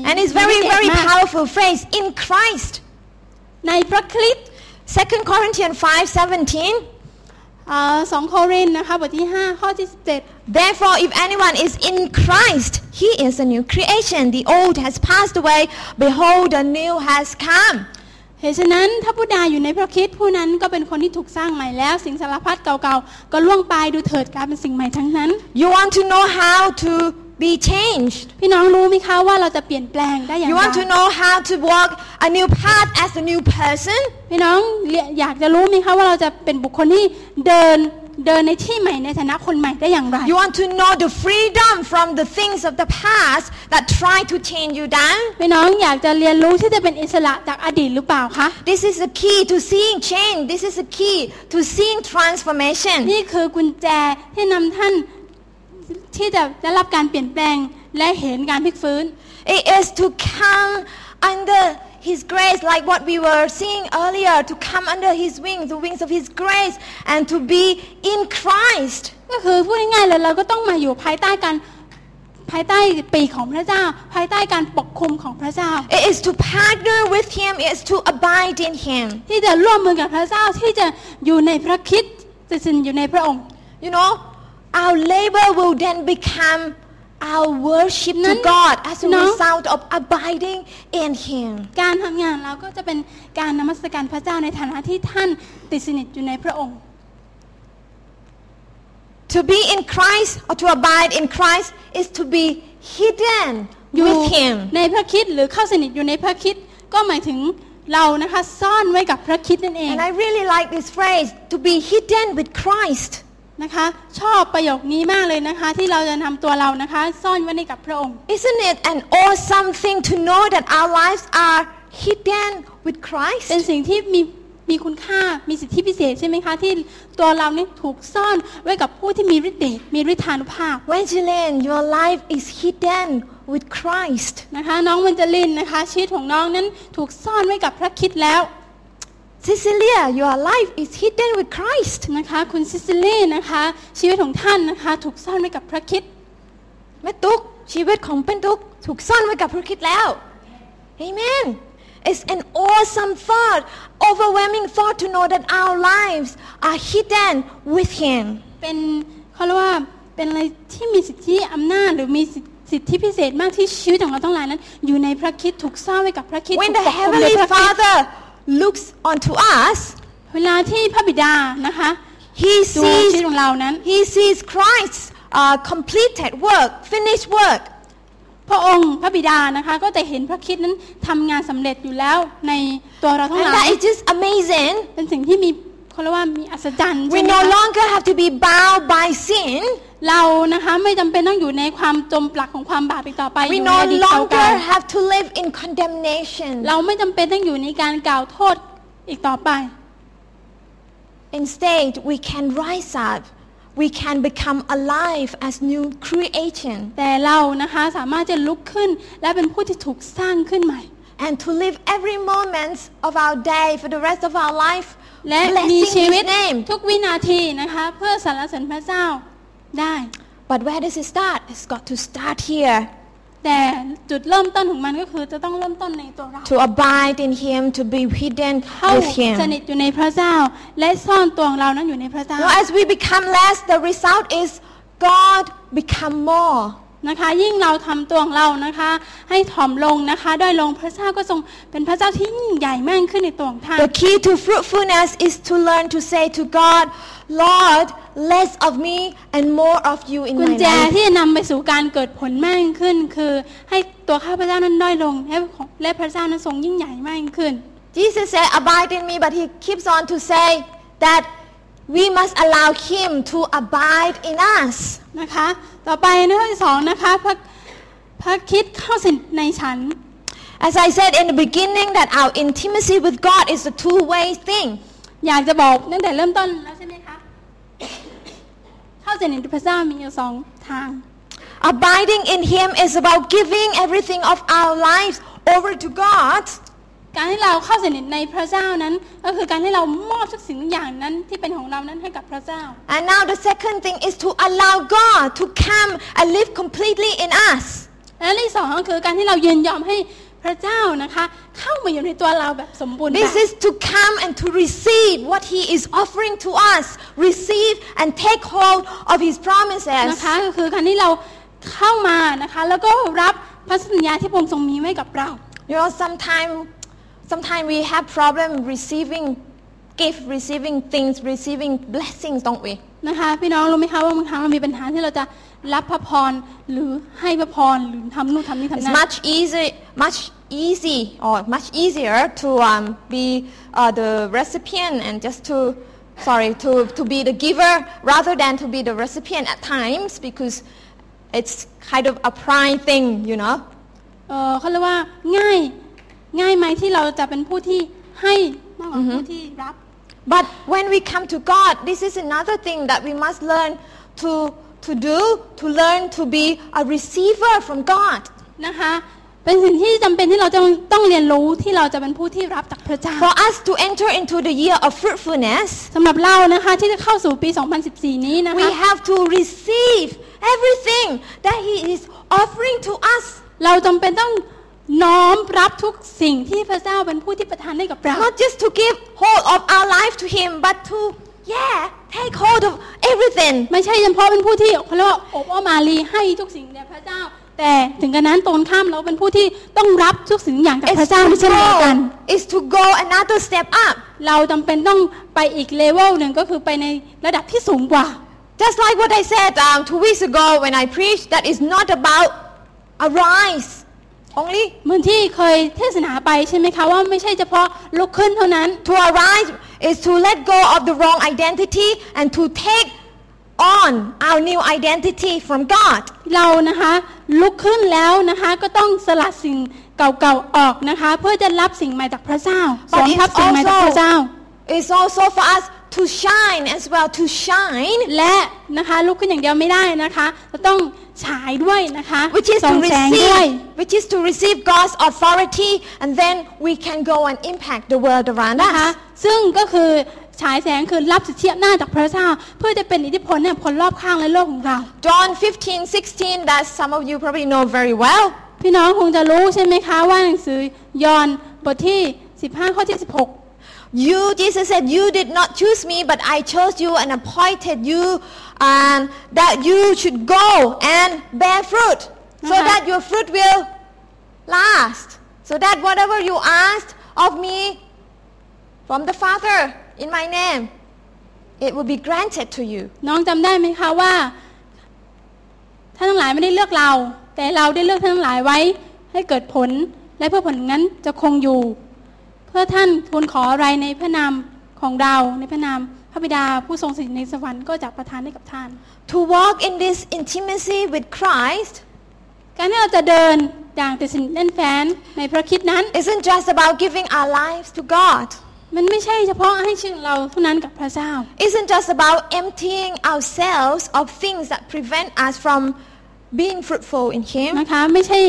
And it's มี very, พิเศษ very มาก powerful phrase in Christ. ในพระคริสต์2 Corinthians 5:17. อ่าสองโครินธ์นะคะบทที่5ข้อที่17 Therefore, if anyone is in Christ, he is a new creation. The old has passed away. Behold, the new has come. เหตุฉะนั้นถ้าผู้ใดอยู่ในพระคริสต์ผู้นั้นก็เป็นคนที่ถูกสร้างใหม่แล้ว สิ่งสารพัดเก่าๆก็ล่วงไปดูเถิดกลายเป็นสิ่งใหม่ทั้งนั้น You want to know how to be changed. พี่น้องรู้ไหมคะว่าเราจะเปลี่ยนแปลงได้อย่าง You ไร want to know how to walk a new path as a new person. พี่น้องอยากจะรู้ไหมคะว่าเราจะเป็นบุคคลที่เดิน เดินในที่ใหม่ในฐานะคนใหม่ได้อย่างไร You want to know the freedom from the things of the past that try to change you down. พี่น้องอยากจะเรียนรู้ที่จะเป็นอิสระจากอดีตหรือเปล่าคะ This is the key to seeing change. This is the key to seeing transformation. นี่คือกุญแจที่นำท่านที่จะได้รับการเปลี่ยนแปลงและเห็นการพลิกฟื้น It is to come under His grace, like what we were seeing earlier, to come under His wings, the wings of His grace, and to be in Christ. ก็คือพูดง่ายๆเลยเราก็ต้องมาอยู่ภายใต้การภายใต้ปีกของพระเจ้า ภายใต้การปกคุมของพระเจ้า It is to partner with Him, it is to abide in Him. ที่จะร่วมมือกับพระเจ้าที่จะอยู่ในพระคริดจะสินอยู่ในพระองค์ You know, our labor will then become our worship to Nan- God as a no. result of abiding in Him. การทำงานเราก็จะเป็นการนมัสการพระเจ้าในฐานะที่ท่านติดสนิทอยู่ในพระองค์ To be in Christ or to abide in Christ is to be hidden อยู่ with Him. ในพระคริดหรือเข้าสนิทอยู่ในพระคริดก็หมายถึงเรานะคะซ่อนไว้กับพระคริดนั่นเอง And I really like this phrase to be hidden with Christ. นะคะ ชอบประโยคนี้มากเลยนะคะ ที่เราจะทำตัวเรานะคะ ซ่อนไว้ในกับพระองค์ Isn't it an awesome thing to know that our lives are hidden with Christ? เป็นสิ่งที่มีมีคุณค่ามีสิทธิพิเศษใช่ไหมคะ ที่ตัวเรานี่ถูกซ่อนไว้กับผู้ที่มีฤทธิ์เดชมีฤทธานุภาพ Evangeline, your life is hidden with Christ. นะคะ น้องมันจลินนะคะชีวิตของน้องนั้นถูกซ่อนไว้กับพระคริดแล้ว Cecilia, your life is hidden with Christ. นะคะคุณซิซิลี่นะคะชีวิตของท่านนะคะถูกซ่อนไว้กับพระคริดแม่ตุ๊กชีวิตของเป็นตุ๊กถูกซ่อนไว้กับพระคริสต์แล้ว Amen It's an awesome thought overwhelming thought to know that our lives are hidden with Him เป็นเขาเรียกว่าเป็นอะไรที่มีสิทธิอำนาจหรือมีสิทธิพิเศษมากที่ชีวิตของเราต้องหลายนั้น อยู่ในพระคริดถูกซ่อนไว้กับพระคริด When ถู the กปกคลุมโดย Heavenly พระคริสต์ Father looks onto us เวลาที่พระบิดานะคะ He ดูชีวิต sees ของเรานั้น He sees Christ's uh, completed work finished work พระองค์พระบิดานะคะก็จะเห็นพระคริดนั้นทำงานสำเร็จอยู่แล้วในตัวเราทั้ง and หลาย that is just amazing เป็นสิ่งที่มี เขาเรียกว่ามีอัศจรรย์ We ใช่ไหม no คะ longer have to be bound by sin เรานะคะไม่จำเป็นต้องอยู่ในความจมปลักของความบาปอีกต่อไปอ We ยู่ใน no อดีตเก่า longer have to live in condemnation เราไม่จำเป็นต้องอยู่ในการกล่าวโทษอีกต่อไป Instead, we can rise up. We can become alive as new creation แต่เรานะคะสามารถจะลุกขึ้น และเป็นผู้ที่ถูกสร้างขึ้นใหม่ and to live every moment of our day for the rest of our life และมี blessing ชีวิต His name. ทุกวินาทีนะคะเพื่อสรรเสริญพระเจ้าได้ But where does it start? It's got to start here. แต่จุดเริ่มต้นของมันก็คือจะต้องเริ่มต้นในตัวเรา To abide in Him, to be hidden เข้า with สนิ Him. ทอยู่ในพระเจ้า และซ่อนตัวของเรานั้นอยู่ในพระเจ้า Now, as we become less, the result is God become more. นะคะ ยิ่งเราทำตัวของเรานะคะ ให้ถ่อมลงนะคะด้อยลงพระเจ้าก็ทรงเป็นพระเจ้าที่ยิ่งใหญ่มากขึ้นในตัวของท่าน The key to fruitfulness is to learn to say to God, Lord, less of me and more of you in กุญ my แจ life. ที่จะนำไปสู่การเกิดผลมากขึ้น คือให้ตัวข้าพเจ้านั้นด้อยลงและและพระเจ้านั้นทรงยิ่งใหญ่มากขึ้น Jesus said, Abide in me, but he keeps on to say that we must allow him to abide in us. นะคะ ต่อไปในข้อที่สองนะคะพระพระคิดเข้าสิในฉัน As I said in the beginning, that our intimacy with God is a two-way thing. อยากจะบอกตั้งแต่เริ่มต้นแล้วใช่ไหมคะ เข้าสนิทกับพระเจ้ามีอยู่สองทาง Abiding in him is about giving everything of our lives over to God. การที่เราเข้าสนิทในพระเจ้านั้น ก็คือการที่เรามอบทุกสิ่งทุกอย่างนั้นที่เป็นของเรานั้นให้กับพระเจ้า And now the second thing is to allow God to come and live completely in us. และที่สองก็คือการที่เรายินยอมให้พระเจ้านะคะเข้ามาอยู่ในตัวเราแบบสมบูรณ์แบบ This is to come and to receive what he is offering to us. Receive and take hold of his promises. นะคะก็คือการที่เราเข้ามานะคะแล้วก็รับพระสัญญาที่พระองค์ทรงมีไว้กับเรา You know, sometimes sometimes we have problem receiving gift, receiving things, receiving blessings, don't we? นะคะพี่น้องรู้ไหมคะว่าบางครั้งเรามีปัญหาที่เราจะรับพระพรหรือให้พระพรหรือทำนู่นทำนี่ทำ It's นั่น much easy, much easy or much easier to um, be uh, the recipient and just to sorry to, to be the giver rather than to be the recipient at times because it's kind of a pride thing, you know. เอ่อเขาเรียกว่าง่าย ง่ายไหมที่เราจะเป็นผู้ที่ให้มากกว่าผู้ที่รับ But when we come to God, this is another thing that we must learn to, to do, to learn to be a receiver from God. นะคะ เป็นสิ่งที่จำเป็นที่เราจะต้องเรียนรู้ที่เราจะเป็นผู้ที่รับจากพระเจ้า For us to enter into the year of fruitfulness, สำหรับเรานะคะที่จะเข้าสู่ปี 2014 นี้นะ we คะ have to receive everything that He is offering to us. เราจำเป็นต้อง น้อมรับทุกสิ่งที่พระเจ้าเป็นผู้ที่ประทานให้กับเรา Not just to give hold of our life to Him, but to, yeah, take hold of everything. ไม่ใช่เฉพาะเป็นผู้ที่เขาเรียกว่าอบอ้อมอารีให้ทุกสิ่งแด่พระเจ้า แต่ถึงกระนั้นตรงข้ามเราเป็นผู้ที่ต้องรับทุกสิ่งอย่างจากพ It's ระเจ้า to เช่นเดียวกัน go, it's to go another step up. เราจำเป็นต้องไปอีกเลเวลหนึ่งก็คือไปในระดับที่สูงกว่า Just like what I said um, two weeks ago when I preached, that is not about arise only. เหมือนที่เคยเทศนาไปใช่ไหมคะว่าไม่ใช่เฉพาะลุกขึ้นเท่านั้น To arise is to let go of the wrong identity and to take on our new identity from God. เรานะคะลุกขึ้นแล้วนะคะก็ต้องสลัดสิ่งเก่าๆออกนะคะเพื่อจะรับสิ่งใหม่จากพระเจ้าส But วมทับ it's สิ่งใหม่จากพระเจ้า also, it's also for us to shine as well, to shine, และนะคะลุกขึ้นอย่างเดียวไม่ได้นะคะเราต้อง ฉายด้วยนะคะ which is ส่อ to งแสงด้วย receive, which is to receive God's authority, and then we can go and impact the world around นะคะ us. ซึ่งก็คือฉายแสงคือรับสิทธิอำนาจจากพระเจ้า เพื่อจะเป็นอิทธิพลเนี่ยคนรอบข้างและโลกของเรา John 15, 16, that some of you probably know very well. พี่น้องคงจะรู้ใช่ไหมคะว่าหนังสือยอห์นบทที่ 15 ข้อที่ 16 You, Jesus said, you did not choose me, but I chose you and appointed you, and that you should go and bear fruit, so Uh-huh. that your fruit will last. So that whatever you asked of me from the Father in my name, it will be granted to you. น้องจำได้ไหมคะว่าท่านทั้งหลายไม่ได้เลือกเรา แต่เราได้เลือกท่านทั้งหลายไว้ให้เกิดผล และเพื่อผลนั้นจะคงอยู่ เ พื่อท่านทูลขออะไรในพระนามของเราในพระนามพระบิดาผู้ทรงสิทธิในสวรรค์ก็จะประทานให้กับท่าน To walk in this intimacy with Christ การที่เราจะเดินอย่างติดสนิทแน่นแฟ้นในพระคริดนั้น isn't just about giving our lives to God. มันไม่ใช่เฉพาะให้ชื่อเราเท่านั้นกับพระเจ้า Isn't just about emptying ourselves of things that prevent us from being fruitful in Him. นะคะไม่ใช่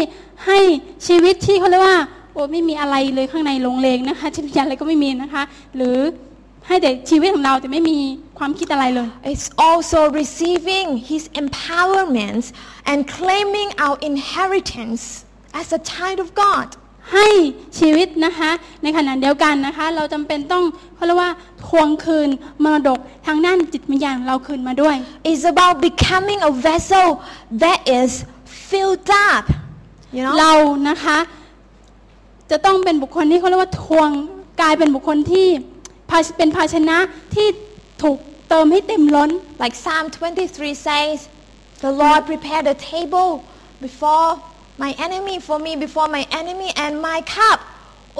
ให้ชีวิตที่เขาเรียกว่า โอ้ไม่มีอะไรเลยข้างในหลงเลงนะคะชีวิตอะไรก็ไม่มีนะคะ หรือให้แต่ชีวิตของเราแต่ไม่มีความคิดอะไรเลย It's also receiving His empowerment and claiming our inheritance as a child of God. ให้ชีวิตนะคะในขณะเดียวกันนะคะ เราจำเป็นต้องเขาเรียกว่าทวงคืนมรดกทางด้านจิตวิญญาณเราคืนมาด้วย It's about becoming a vessel that is filled up. You know? เรานะคะ จะต้องเป็นบุคคลที่เขาเรียกว่าทวงกลายเป็นบุคคลที่ภาชเป็นภาชนะที่ถูกเติมให้เต็มล้น Like Psalm 23 says, The Lord prepared a table before my enemy for me, before my enemy, and my cup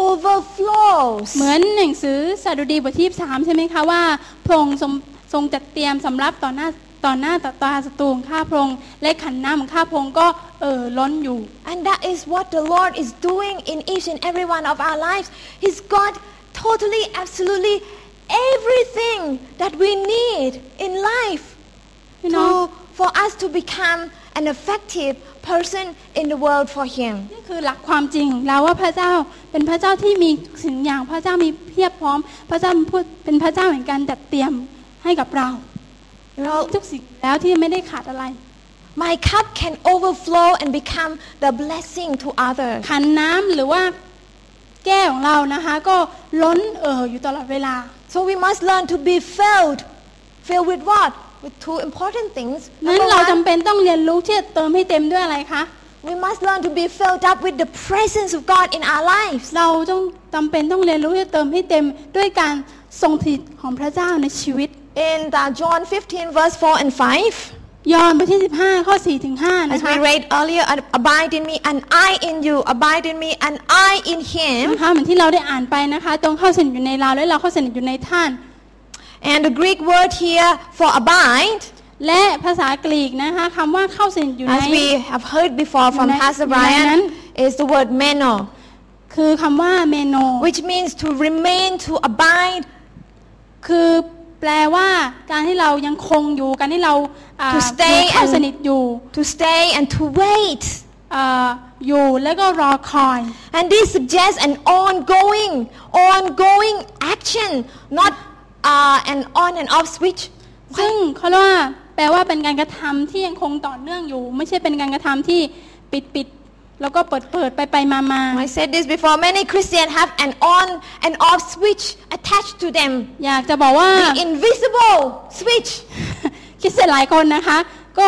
overflows. เหมือนหนังสือสดุดีบทที่สามใช่ไหมคะว่าพระองค์ทรงทรงจัดเตรียมสำรับต่อหน้า ต่อหน้าต่อตาศัตรูของข้าพระองค์และขันน้ำของข้าพระองค์ก็เอ่อล้นอยู่ And that is what the Lord is doing in each and every one of our lives. He's got totally, absolutely everything that we need in life พี่น้อง to, for us to become an effective person in the world for Him. นี่คือหลักความจริงของเราว่าพระเจ้าเป็นพระเจ้าที่มีสิ่งอย่างพระเจ้ามีเพียบพร้อม พระเจ้าเป็นผู้เป็นพระเจ้าแห่งการจัดเตรียมให้กับเรา You know, ทุกสิ่งแล้วที่ไม่ได้ขาดอะไร my cup can overflow and become the blessing to others. ขันน้ำหรือว่าแก้วของเรานะคะก็ล้นเอ่ออยู่ตลอดเวลา So we must learn to be filled. Filled with what? With two important things. นั้น Number เรา one, จำเป็นต้องเรียนรู้ที่จะเติมให้เต็มด้วยอะไรคะ We must learn to be filled up with the presence of God in our lives. เราต้องจำเป็นต้องเรียนรู้ที่จะเติมให้เต็มด้วยการทรงสถิตของพระเจ้าในชีวิต In the John 15, verse 4 and 5, ยอห์นบทที่ 15 ข้อ 4 ถึง 5 as นะคะ we read earlier, abide in me and I in you, abide in me and I in him. นะคะเหมือนที่เราได้อ่านไปนะคะจงเข้าสนิทอยู่ในเราและเราเข้าสนิทอยู่ในท่าน And the Greek word here for abide, และภาษากรีกนะคะคำว่าเข้าสนิทอยู่ใน as we have heard before from Yunai- Pastor Yunainan. Brian, is the word meno, คือคำว่าเมโน which means to remain, to abide, คือ แปลว่าการที่เรายังคงอยู่การที่เราอ่า To stay เข้า and- สนิทอยู่ to stay and to wait. อ่าอยู่แล้วก็รอคอย And this suggests an ongoing, ongoing action, not uh, an on and off switch. ซึ่งเขาเรียกว่าแปลว่าเป็นการกระทำที่ยังคงต่อเนื่องอยู่ ไม่ใช่เป็นการกระทำที่ปิดปิด แล้วก็เปิดเปิดไปไปมามา I said this before. Many Christians have an on and off switch attached to them. อยากจะบอกว่า The invisible switch. คริดเสร็จหลายคนนะคะ ก็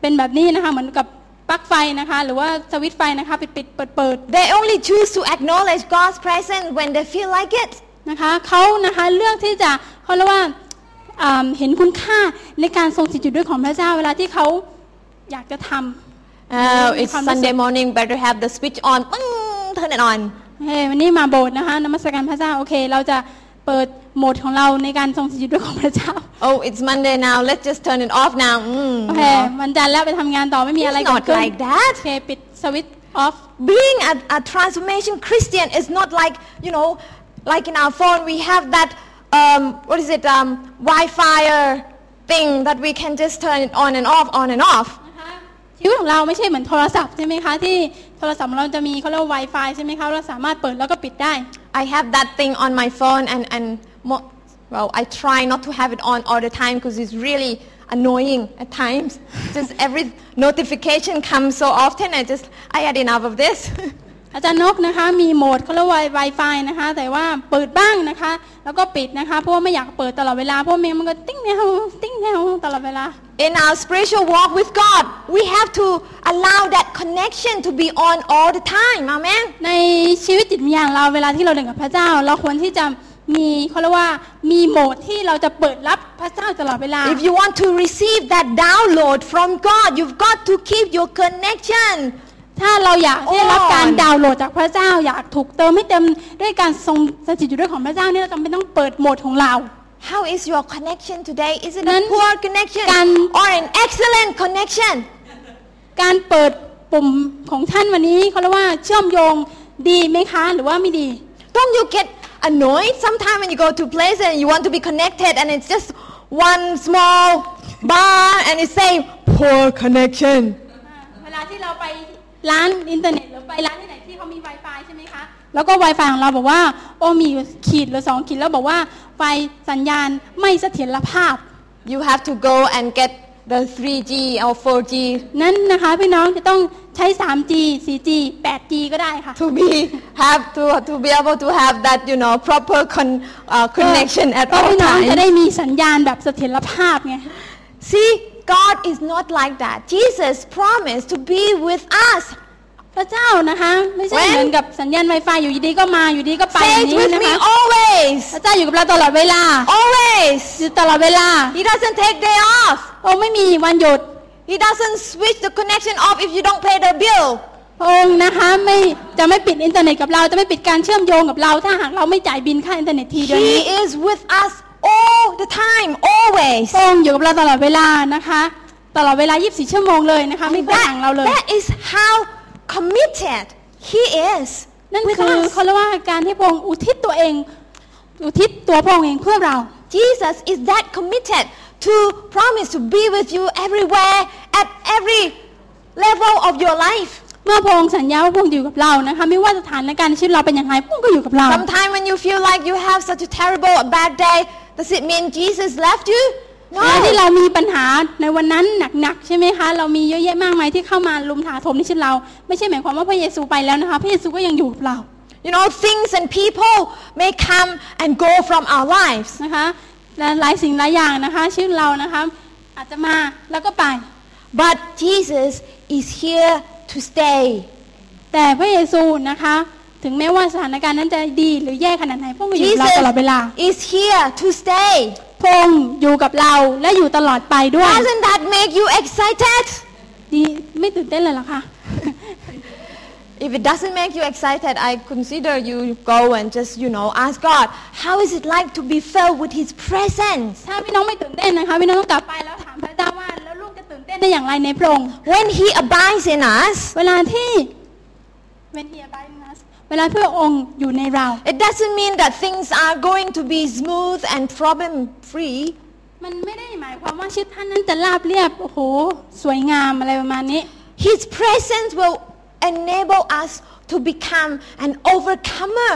เป็นแบบนี้นะคะเหมือนกับปลั๊กไฟนะคะ หรือว่าสวิตช์ไฟนะคะปิดปิดเปิดเปิด They only choose to acknowledge God's presence when they feel like it. นะคะเขานะคะเลือกที่จะเขาเรียกว่าอ่าเห็นคุณค่าในการทรงสถิตอยู่ด้วยของพระเจ้าเวลาที่เขาอยากจะทำ Oh, it's Come Sunday morning, better have the switch on. Bing, turn it on. เฮ้ยวันนี้มาโบสถ์นะคะนมัสการพระเจ้าโอเค เราจะเปิดโหมดของเราในการทรงสถิตอยู่ด้วยของพระเจ้า Oh, it's Monday now. Let's just turn it off now. Mm, โอเค วันจันทร์แล้วไปทำงานต่อไม่มีอะไร It's เกิด not ขึ้น like that. โอเคปิดสวิตช์ออฟ Being a, a transformation Christian is not like, you know, like in our phone we have that, um, what is it, um, Wi-Fi thing that we can just turn it on and off, on and off. ชีวิตของเราไม่ใช่เหมือนโทรศัพท์ใช่ไหมคะที่โทรศัพท์เราจะมีเขาเรียกว่า Wi-Fi ใช่ไหมคะเราสามารถเปิดแล้วก็ปิดได้ I have that thing on my phone and, and well, I try not to have it on all the time because it's really annoying at times. just every notification comes so often, I just, I had enough of this. อาจารย์นกนะคะ มีโหมดเขาเรียกว่า Wi-Fi นะคะ แต่ว่าเปิดบ้างนะคะ แล้วก็ปิดนะคะ เพราะว่าไม่อยากเปิดตลอดเวลา เพราะไม่งั้นมันก็ติ้งแนวติ้งแนวตลอดเวลา In our spiritual walk with God, we have to allow that connection to be on all the time. Amen. ในชีวิตจิตวิญญาณเราเวลาที่เราเดินกับพระเจ้า เราควรที่จะมีเขาเรียกว่ามีโหมดที่เราจะเปิดรับพระเจ้าตลอดเวลา If you want to receive that download from God, you've got to keep your connection. ถ้าเราอยากได้รับการโอ้ยดาวน์โหลดจากพระเจ้า อยากถูกเติมให้เต็มด้วยการทรงสถิตอยู่ด้วยของพระเจ้าเนี่ยเราจำเป็นต้องเปิดโหมดของเรา How is your connection today? Is it a นั้น poor connection การ or an excellent connection? การเปิดปุ่มของท่านวันนี้เขาเรียกว่าเชื่อมโยงดีไหมคะหรือว่าไม่ดี Don't you get annoyed sometimes when you go to a place and you want to be connected and it's just one small bar and it say poor connection. เวลาที่เราไป ร้านอินเทอร์เน็ตหรือไปร้านที่ไหนที่เขามี Wi-Fi ใช่ไหมคะ แล้วก็ Wi-Fi ของเราบอกว่า โอ้มีอยู่ขีดหรือสองขีดแล้วบอกว่าไฟสัญญาณไม่เสถียรภาพ You have to go and get the 3G or 4G นั้นนะคะพี่น้องจะต้องใช้ 3G 4G 8G ก็ได้ค่ะ to be have to to be able to have that you know proper con, uh, connection at ก็ all พี่น้องจะ times. ได้มีสัญญาณแบบเสถียรภาพไง See, God is not like that. Jesus promised to be with us. พระเจ้านะคะไม่ใช่ When- เหมือนกับสัญญาณ Wi-Fi อยู่ดีๆก็มาอยู่ดีก็ไปอ Say ย่าง it นี้ with นะ me คะ always. พระเจ้าอยู่กับเราตลอดเวลา Always. อยู่ตลอดเวลา He doesn't take day off. โอ้ไม่มีวันหยุด He doesn't switch the connection off if you don't pay the bill. พระองค์นะคะไม่จะไม่ปิดอินเทอร์เน็ตกับเราจะไม่ปิดการเชื่อมโยงกับเราถ้าหากเราไม่จ่ายบิลค่าอินเทอร์เน็ตทีเดียว He is with us all the time, always. พระองค์อยู่กับเราตลอดเวลานะคะ ตลอดเวลา 24 ชั่วโมงเลยนะคะ ไม่เคยห่างเราเลย that is how committed He is นั่น with คือ us. เขาเรียกว่าการที่พระองค์อุทิศตัวเอง อุทิศตัวพระองค์เองเพื่อเรา Jesus is that committed to promise to be with you everywhere at every level of your life. เมื่อพระองค์สัญญาว่าพระองค์อยู่กับเรานะคะไม่ว่าสถานการณ์ในชีวิตเราเป็นอย่างไรพระองค์ก็อยู่กับเรา Sometimes when you feel like you have such a terrible, a bad day, does it mean Jesus left you? เวลาที่ No. เรามีปัญหาในวันนั้นหนักๆใช่ไหมคะ เรามีเยอะแยะมากมายที่เข้ามาลุมถาโถมในชีวิตเรา ไม่ใช่หมายความว่าพระเยซูไปแล้วนะคะ พระเยซูก็ยังอยู่กับเรา You know, things and people may come and go from our lives. นะคะและหลายสิ่งหลายอย่างนะคะชีวิตเรานะคะอาจจะมาแล้วก็ไป But Jesus is here to stay. แต่พระเยซูนะคะ ถึงแม้ว่าสถานการณ์นั้นจะดีหรือแย่ขนาดไหนพระองค์ก็อยู่กับเรา Jesus ตลอดเวลา is here to stay. พระองค์อยู่กับเราและอยู่ตลอดไปด้วย Doesn't that make you excited? ดีไม่ตื่นเต้นเลยเหรอคะ If it doesn't make you excited, I consider you go and just, you know, ask God, how is it like to be filled with His presence? ถ้าพี่น้องไม่ตื่นเต้นนะคะพี่น้องต้องกลับไปแล้วถามพระเจ้าว่าแล้วลูกจะตื่นเต้นได้อย่างไรในพระองค์ When He abides in us, เวลาที่เวน เทียบายนัสเวลาพระองค์อยู่ในเรา it doesn't mean that things are going to be smooth and problem free. มันไม่ได้หมายความว่าชีวิตท่านนั้นจะราบเรียบโอ้โหสวยงามอะไรประมาณนี้ His presence will enable us to become an overcomer.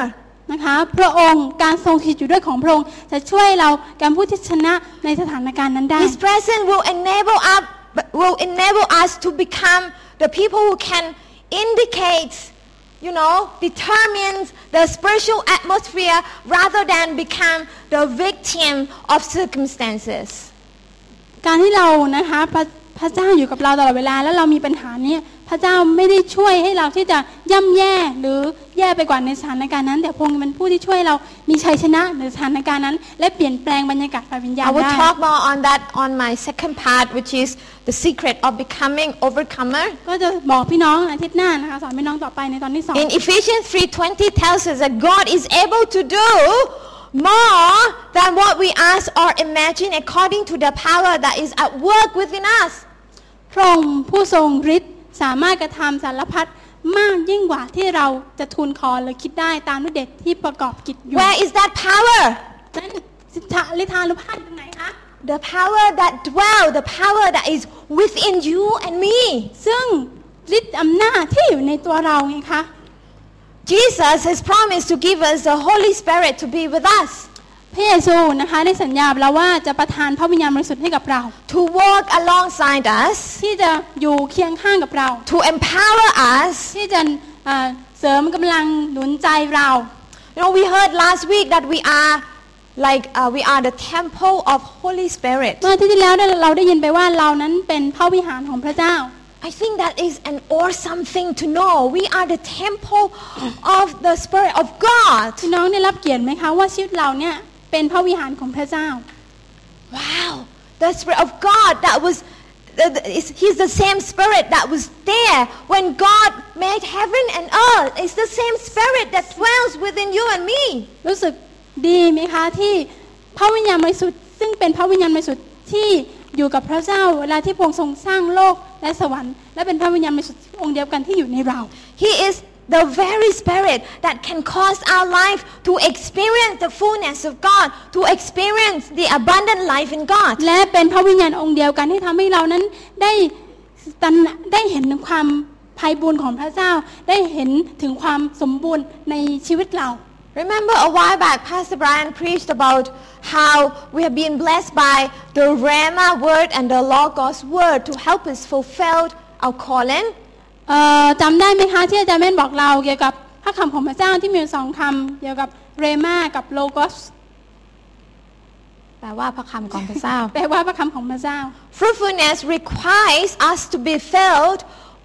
นะคะพระองค์การทรงสถิตอยู่ด้วยของพระองค์จะช่วยเราการพูดที่ชนะในสถานการณ์นั้นได้ His presence will enable us, will enable us to become the people who can indicate, you know, determines the spiritual atmosphere rather than become the victim of circumstances. การที่เรานะคะพระพระเจ้าอยู่กับเราตลอดเวลาแล้วเรามีปัญหาเนี้พ ระระเจ้าไม่ได้ช่วยให้เราที่จะย่ำแย่หรือแย่ไปกว่าในสถานการณ์นั้น แต่พระองค์เป็นผู้ที่ช่วยเรามีชัยชนะในสถานการณ์นั้น และเปลี่ยนแปลงบรรยากาศฝ่ายวิญญาณ I will ได้ talk more on that on my second part, which is the secret of becoming overcomer. ก็จะบอกพี่น้องอาทิตย์หน้านะคะสอนพี่น้องต่อไปในตอนที่สอง In Ephesians 3:20 tells us that God is able to do more than what we ask or imagine according to the power that is at work within us. พระองค์ผู้ทรงฤทธิ์ สามารถกระทำสารพัดมากยิ่งกว่าที่เราจะทูลขอหรือคิดได้ตามนุเดชที่ประกอบกิจอยู่ Where is that power? นั้นสิทธาลิธานุภาพอยู่ตรงไหนคะ The power that dwell, the power that is within you and me. ซึ่งฤทธิ์อำนาจที่อยู่ในตัวเราไงคะ Jesus has promised to give us the Holy Spirit to be with us, พระเยซูนะคะได้สัญญากับเราว่าจะประทานพระวิญญาณบริสุทธิ์ให้กับเรา to walk alongside us, ที่จะอยู่เคียงข้างกับเรา to empower us. ที่จะเอ่อเสริมกำลังหนุนใจเรา You know, we heard last week that we are like uh, we are the temple of Holy Spirit. เมื่ออาที่ที่แล้วเนี่ยเราได้ยินไปว่าเรานั้นเป็นพระวิหารของพระเจ้า I think that is an awesome thing to know. We are the temple of the Spirit of God. พี่น้องได้รับเกียรติไหมคะว่าชีวิตเราเนี่ย เป็นพระวิหารของพระเจ้า Wow, the Spirit of God that was, the- the- is- He's the same Spirit that was there when God made heaven and earth. It's the same Spirit that dwells within you and me. รู้สึกดีไหมคะที่พระวิญญาณบริสุทธิ์ซึ่งเป็นพระวิญญาณบริสุทธิ์ที่อยู่กับพระเจ้าเวลาที่พระองค์ทรงสร้างโลกและสวรรค์และเป็นพระวิญญาณบริสุทธิ์องค์เดียวกันที่อยู่ในเรา He is the very Spirit that can cause our life to experience the fullness of God, to experience the abundant life in God. และเป็นพระวิญญาณองค์เดียวกันที่ทำให้เรานั้นได้ตระหนักได้เห็นถึงความภัยบุญของพระเจ้า ได้เห็นถึงความสมบูรณ์ในชีวิตเรา Remember a while back, Pastor Brian preached about how we have been blessed by the Rhema word and the Logos word to help us fulfill our calling. เอ่อจำได้ไหมคะที่อาจารย์เม่นบอกเราเกี่ยวกับพระคำของพระเจ้าที่มีอยู่สองคำเกี่ยวกับเรมากับโลโกสแปลว่าพระคำของพระเจ้าแปลว่าพระคำของพระเจ้า Fruitfulness requires us to be filled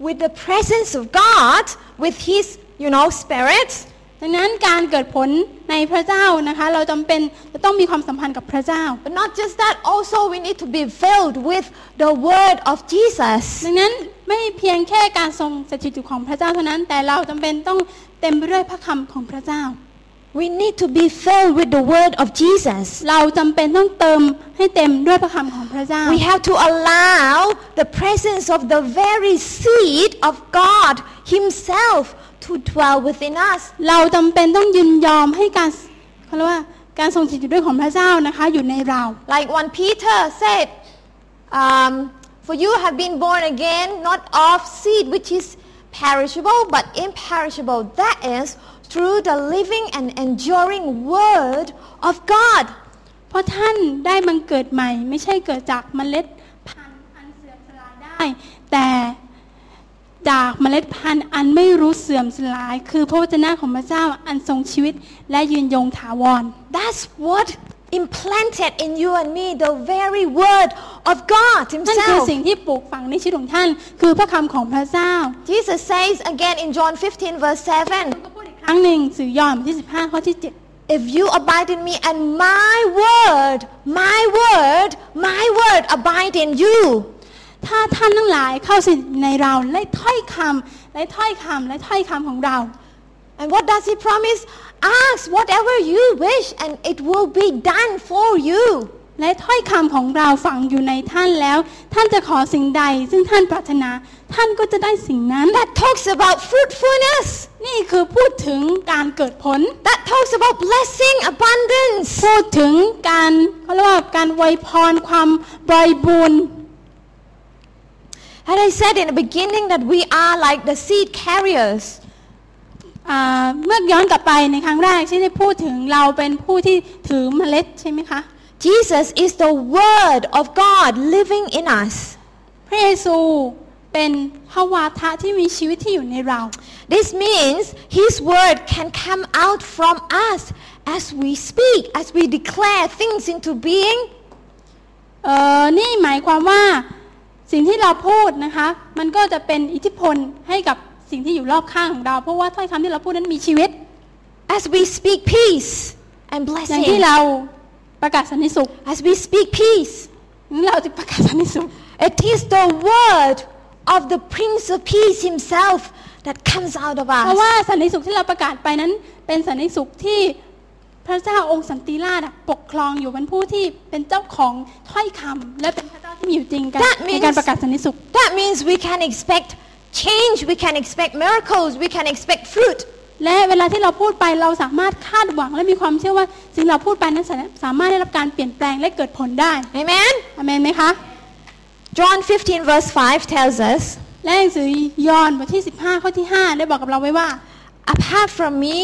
with the presence of God, with His, you know, Spirit. ดังนั้นการเกิดผลในพระเจ้านะคะ เราจำเป็นจะต้องมีความสัมพันธ์กับพระเจ้า But not just that, also we need to be filled with the Word of Jesus. ดังนั้น ไม่เพียงแค่การทรงสถิตอยู่ของพระเจ้าเท่านั้น แต่เราจำเป็นต้องเต็มไปด้วยพระคำของพระเจ้า We need to be filled with the Word of Jesus. เราจำเป็นต้องเติมให้เต็มด้วยพระคำของพระเจ้า We have to allow the presence of the very seed of God Himself to dwell within us. เราจำเป็นต้องยินยอมให้การเขาเรียกว่าการทรงสถิตอยู่ด้วยของพระเจ้านะคะอยู่ในเรา Like when Peter said, um, For you have been born again, not of seed which is perishable, but imperishable. That is, through the living and enduring Word of God. เพราะท่านได้บังเกิดใหม่ ไม่ใช่เกิดจากเมล็ดพันธุ์อันเสื่อมสลายได้ แต่จากเมล็ดพันธุ์อันไม่รู้เสื่อมสลาย คือพระวจนะของพระเจ้าอันทรงชีวิตและยืนยงถาวร That's what implanted in you and me the very Word of God นั่นคือ Himself. สิ่งที่ปลูกฝังในชีวิตของท่าน คือพระคำของพระเจ้า Jesus says again in John 15, verse 7. ก็พูดอีกครั้งหนึ่งสื่อยอห์นบทที่15ข้อที่7 If you abide in me and my word, my word, my word abide in you, ถ้าท่านทั้งหลายเข้าสิในเราและถ้อยคำและถ้อยคำและถ้อยคำของเรา and what does he promise? Ask whatever you wish and it will be done for you. และถ้อยคำของเราฝังอยู่ในท่านแล้ว ท่านจะขอสิ่งใด ซึ่งท่านปรารถนา ท่านก็จะได้สิ่งนั้น That talks about fruitfulness. นี่คือพูดถึงการเกิดผล That talks about blessing, abundance. พูดถึงการเขาเรียกว่าการไวยพรความบริบูรณ์ And I said in the beginning that we are like the seed carriers. อ่าเมื่อย้อนกลับไปในครั้งแรกที่ได้พูดถึงเราเป็นผู้ที่ถือเมล็ดใช่ไหมคะ Jesus is the word of God living in us. พระเยซูเป็นพระวาทะที่มีชีวิตที่อยู่ในเรา This means His word can come out from us as we speak, as we declare things into being. เออนี่หมายความว่าสิ่งที่เราพูดนะคะ มันก็จะเป็นอิทธิพลให้กับ สิ่งที่อยู่รอบข้างของเรา เพราะว่าถ้อยคำที่เราพูดนั้นมีชีวิต As we speak peace and อย่างที่ blessing, เราประกาศสันติสุข as we speak peace, เราจะประกาศสันติสุข it is the word of the Prince of Peace himself that comes out of เพราะว่า us. สันติสุขที่เราประกาศไปนั้น เป็นสันติสุขที่พระเจ้าองค์สันติราชอะปกครองอยู่เป็นผู้ที่เป็นเจ้าของถ้อยคำและเป็นพระเจ้าที่มีอยู่จริงกัน That ใน means- การประกาศสันติสุข That means we can expect change, we can expect miracles, we can expect fruit. และเวลาที่เราพูดไปเราสามารถคาดหวังและมีความเชื่อว่าสิ่งที่เราพูดไปนั้นสาสามารถได้รับการเปลี่ยนแปลงและเกิดผลได้ Amen? อเมนไหมคะ John 15, verse 5 tells us, และหนังสือยอห์นบทที่ 15 ข้อที่ 5 ได้บอกกับเราไว้ว่า apart from me,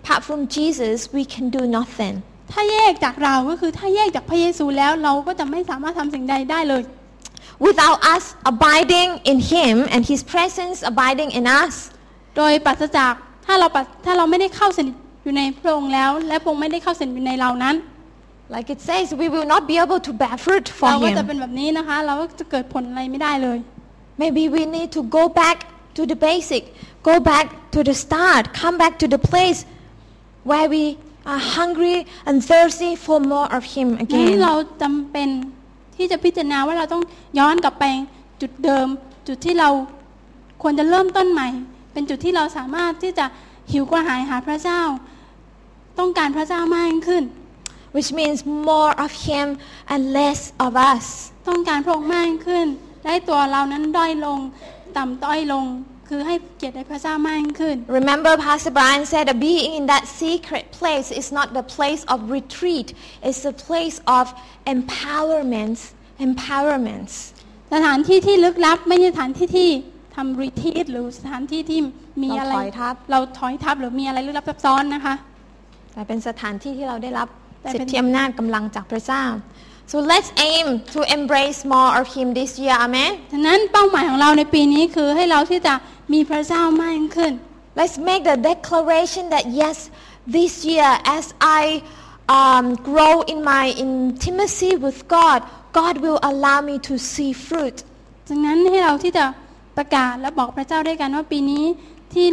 apart from Jesus, we can do nothing. ถ้าแยกจากเราก็คือถ้าแยกจากพระเยซูแล้วเราก็จะไม่สามารถทำสิ่งใดได้เลย Without us abiding in Him and His presence abiding in us, โดยปราศจากถ้าเราปราถ้าเราไม่ได้เข้าสนิทอยู่ในพระองค์แล้ว และพระองค์ไม่ได้เข้าสนิทอยู่ในเรานั้น like it says, we will not be able to bear fruit for เราก็จะ Him. เป็นแบบนี้นะคะ เราก็จะเกิดผลอะไรไม่ได้เลย Maybe we need to go back to the basic, go back to the start, come back to the place where we are hungry and thirsty for more of Him นั้น again. เราจำเป็น ที่จะพิจารณาว่าเราต้องย้อนกลับไปจุดเดิม จุดที่เราควรจะเริ่มต้นใหม่ เป็นจุดที่เราสามารถที่จะหิวกระหายหาพระเจ้า ต้องการพระเจ้ามากยิ่งขึ้น which means more of Him and less of us. ต้องการพระองค์มากยิ่งขึ้น ได้ตัวเรานั้นด้อยลง ต่ำต้อยลง คือให้เกียรติในพระเจ้ามากยิ่งขึ้น Remember, Pastor Brian said that being in that secret place is not the place of retreat, it's the place of empowerment. Empowerment. สถานที่ที่ลึกลับไม่ใช่สถานที่ที่ทำรีทีหรือสถานที่ที่มีอะไรเราถอยทับเราถอยทับหรือมีอะไรลึกลับซับซ้อนนะคะแต่เป็นสถานที่ที่เราได้รับแต่สิเป็ทนธิอำนาจกำลังจากพระเจ้า so let's aim to embrace more of Him this year amen ฉะนั้นเป้าหมายของเราในปีนี้คือให้เราที่จะ มีพระเจ้ามากยิ่งขึ้น let's make the declaration that yes this year as I um, grow in my intimacy with God God will allow me to see fruit ดังนั้นให้เราที่จะประกาศและบอกพระเจ้าด้วยกันว่าปีนี้ที่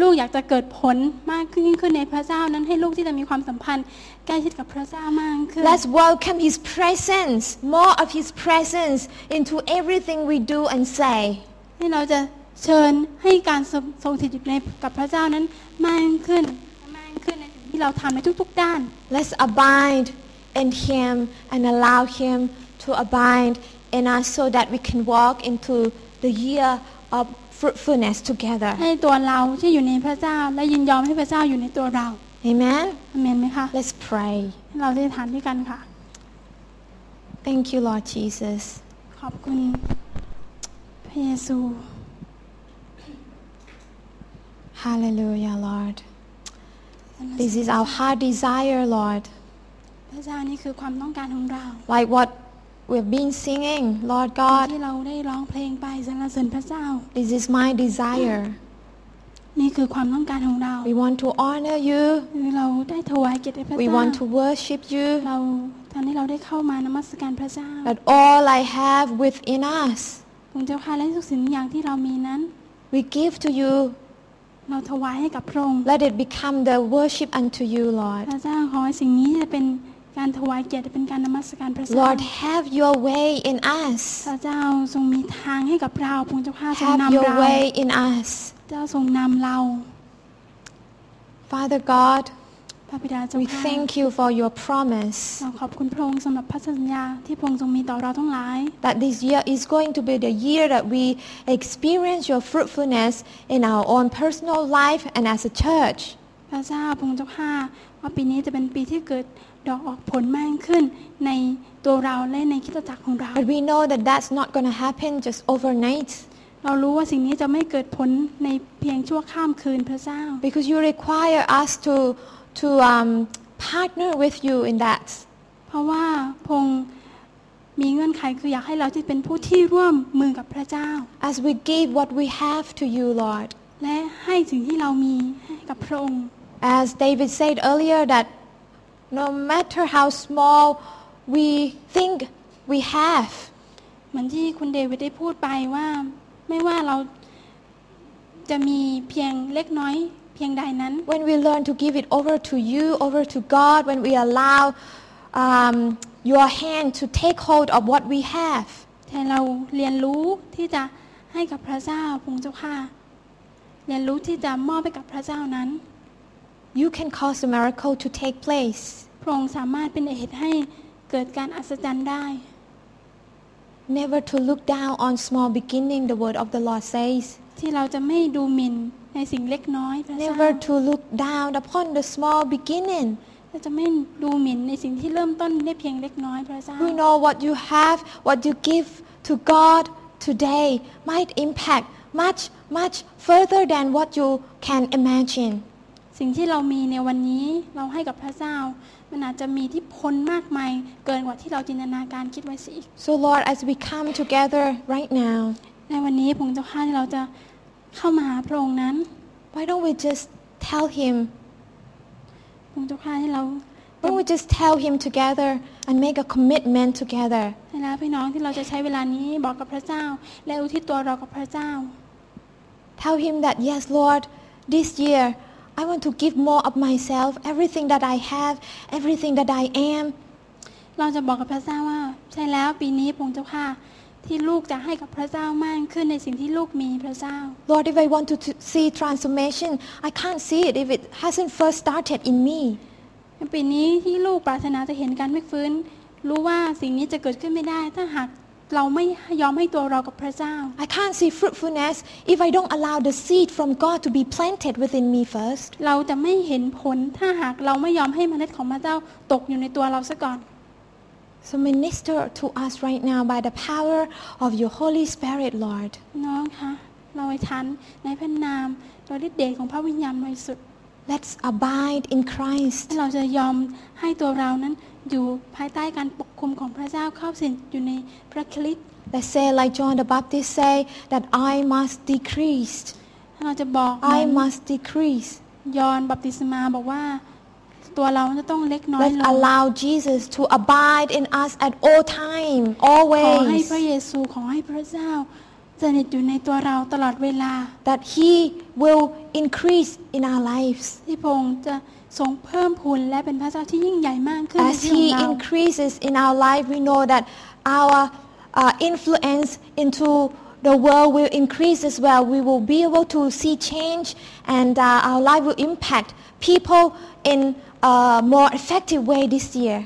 ลูกอยากจะเกิดผลมากขึ้นยิ่งขึ้นในพระเจ้านั้นให้ลูกที่จะมีความสัมพันธ์ใกล้ชิดกับพระเจ้ามากขึ้น Let's welcome His presence, more of His presence into everything we do and say. ให้เราจะ เชิญให้การทรงทรงสถิตอยู่ในกับพระเจ้านั้นมากยิ่งขึ้นมากยิ่งขึ้นในสิ่งที่เราทำในทุกๆด้าน Let's abide in Him and allow Him to abide in us so that we can walk into the year of fruitfulness together. ให้ตัวเราที่อยู่ในพระเจ้าและยินยอมให้พระเจ้าอยู่ในตัวเรา Amen. อเมนไหมคะ Let's pray. ให้เราได้ทานด้วยกันค่ะ Thank you, Lord Jesus. ขอบคุณพระเยซู Hallelujah, Lord. This is our heart desire, Lord. พระเจ้านี่คือความต้องการของเรา Like what we've been singing, Lord God. ที่เราได้ร้องเพลงไปสรรเสริญพระเจ้า This is my desire. นี่คือความต้องการของเรา We want to honor you. คือเราได้ถวายเกียรติแด่พระ We เจ้า want to worship you. เราตอนนี้เราได้เข้ามานมัสการพระเจ้า That all I have within us, พระเจ้าค่ะและทุกสิ่งอย่างที่เรามีนั้น we give to you. เราถวายให้กับพระองค์ Let it become the worship unto you, พ Lord. ระเจ้าขอให้สิ่งนี้จะเป็นการถวายเกียรติเป็นการนมัสการพระเจ้า Lord, have your way in us. พระเจ้าทรงมีทางให้กับเราพระเจ้าค่ะทรง Have นำ your เรา way in us. เจ้าทรงนำเรา Father God, พระบิดาเจ้า we ค่ะ thank you for your promise เราขอบคุณพระองค์สำหรับพระสัญญาที่พระองค์ทรงมีต่อเราทั้งหลาย that this year is going to be the year that we experience your fruitfulness in our own personal life and as a church. พระเจ้าพระองค์เจ้าค่ะว่าปีนี้จะเป็นปีที่เกิดดอกออกผลมากขึ้น ในตัวเราและในคริดจักรของเรา But we know that that's not going to happen just overnight เรารู้ว่าสิ่งนี้จะไม่เกิดผลในเพียงชั่วข้ามคืนพระเจ้า because you require us to, to um, partner with you in that. เพราะว่าพระองค์มีเงื่อนไขคืออยากให้เราที่เป็นผู้ที่ร่วมมือกับพระเจ้า As we give what we have to you, Lord. และให้สิ่งที่เรามีให้กับพระองค์ As David said earlier, that no matter how small we think we have, เหมือนที่คุณเดวิดได้พูดไปว่า ไม่ว่าเราจะมีเพียงเล็กน้อย เพียงใดนั้น When we learn to give it over to you, over to God, when we allow um, your hand to take hold of what we have, แต่เราเรียนรู้ที่จะให้กับพระเจ้าพระองค์เจ้าค่ะเรียนรู้ที่จะมอบให้กับพระเจ้านั้น you can cause a miracle to take place. พระองค์สามารถเป็นเหตุให้เกิดการอัศจรรย์ได้ Never to look down on small beginning, the word of the Lord says. ที่เราจะไม่ดูหมิ่น ในสิ่งเล็กน้อยพระเจ้า Never to look down upon the small beginning. เราจะไม่ดูหมิ่นในสิ่งที่เริ่มต้นได้เพียงเล็กน้อยพระเจ้า We know what you have, what you give to God today might impact much, much further than what you can imagine. สิ่งที่เรามีในวันนี้เราให้กับพระเจ้า มันอาจจะมีที่พลมากมายเกินกว่าที่เราจินตนาการคิดไว้สิอีก So, Lord, as we come together right now, ในวันนี้พระองค์เจ้าข้าที่เราจะ เข้ามาหาพระองค์นั้น why don't we just tell Him? พระองค์เจ้าข้าที่เรา Why don't we just tell Him together and make a commitment together? ให้แล้วพี่น้องที่เราจะใช้เวลานี้บอกกับพระเจ้า และอุทิศตัวเรากับพระเจ้า Tell Him that, yes, Lord, this year I want to give more of myself, everything that I have, everything that I am. เราจะบอกกับพระเจ้าว่า ใช่แล้วปีนี้พระองค์เจ้าค่ะ ที่ลูกจะให้กับพระเจ้ามากขึ้นในสิ่งที่ลูกมีพระเจ้า Lord, if I want to, to see transformation, I can't see it if it hasn't first started in me. ในปีนี้ที่ลูกปรารถนาจะเห็นการไม่ฟื้น รู้ว่าสิ่งนี้จะเกิดขึ้นไม่ได้ ถ้าหากเราไม่ยอมให้ตัวเรากับพระเจ้า I can't see fruitfulness if I don't allow the seed from God to be planted within me first. เราจะไม่เห็นผลถ้าหากเราไม่ยอมให้เมล็ดของพระเจ้าตกอยู่ในตัวเราซะก่อน So minister to us right now by the power of your Holy Spirit, Lord. น้องคะเราไอ้ทันในพระนามโดยฤทธิ์เดชของพระวิญญาณบริสุทธิ์ Let's abide in Christ. ให้เราจะยอมให้ตัวเรานั้นอยู่ภายใต้การปกคุมของพระเจ้าเข้าสิงอยู่ในพระคริสต์ Let's say, like John the Baptist say, that I must decrease. ให้เราจะบอก I เหมือน must decrease. ยอห์นบัพติศมาบอกว่า ตัวเราจะต้องเล็กน้อย Let's ลง allow Jesus to abide in us at all time, ขอให้ always. พระเยซูขอให้พระเจ้าสถิตอยู่ในตัวเราตลอดเวลา That He will increase in our lives. ที่พระองค์จะทรงเพิ่มพูนและเป็นพระเจ้าที่ยิ่งใหญ่มากขึ้นใน As ชีวิต He ของเรา increases in our life, we know that our uh, influence into the world will increase as well. We will be able to see change and uh, our life will impact people in a more effective way this year.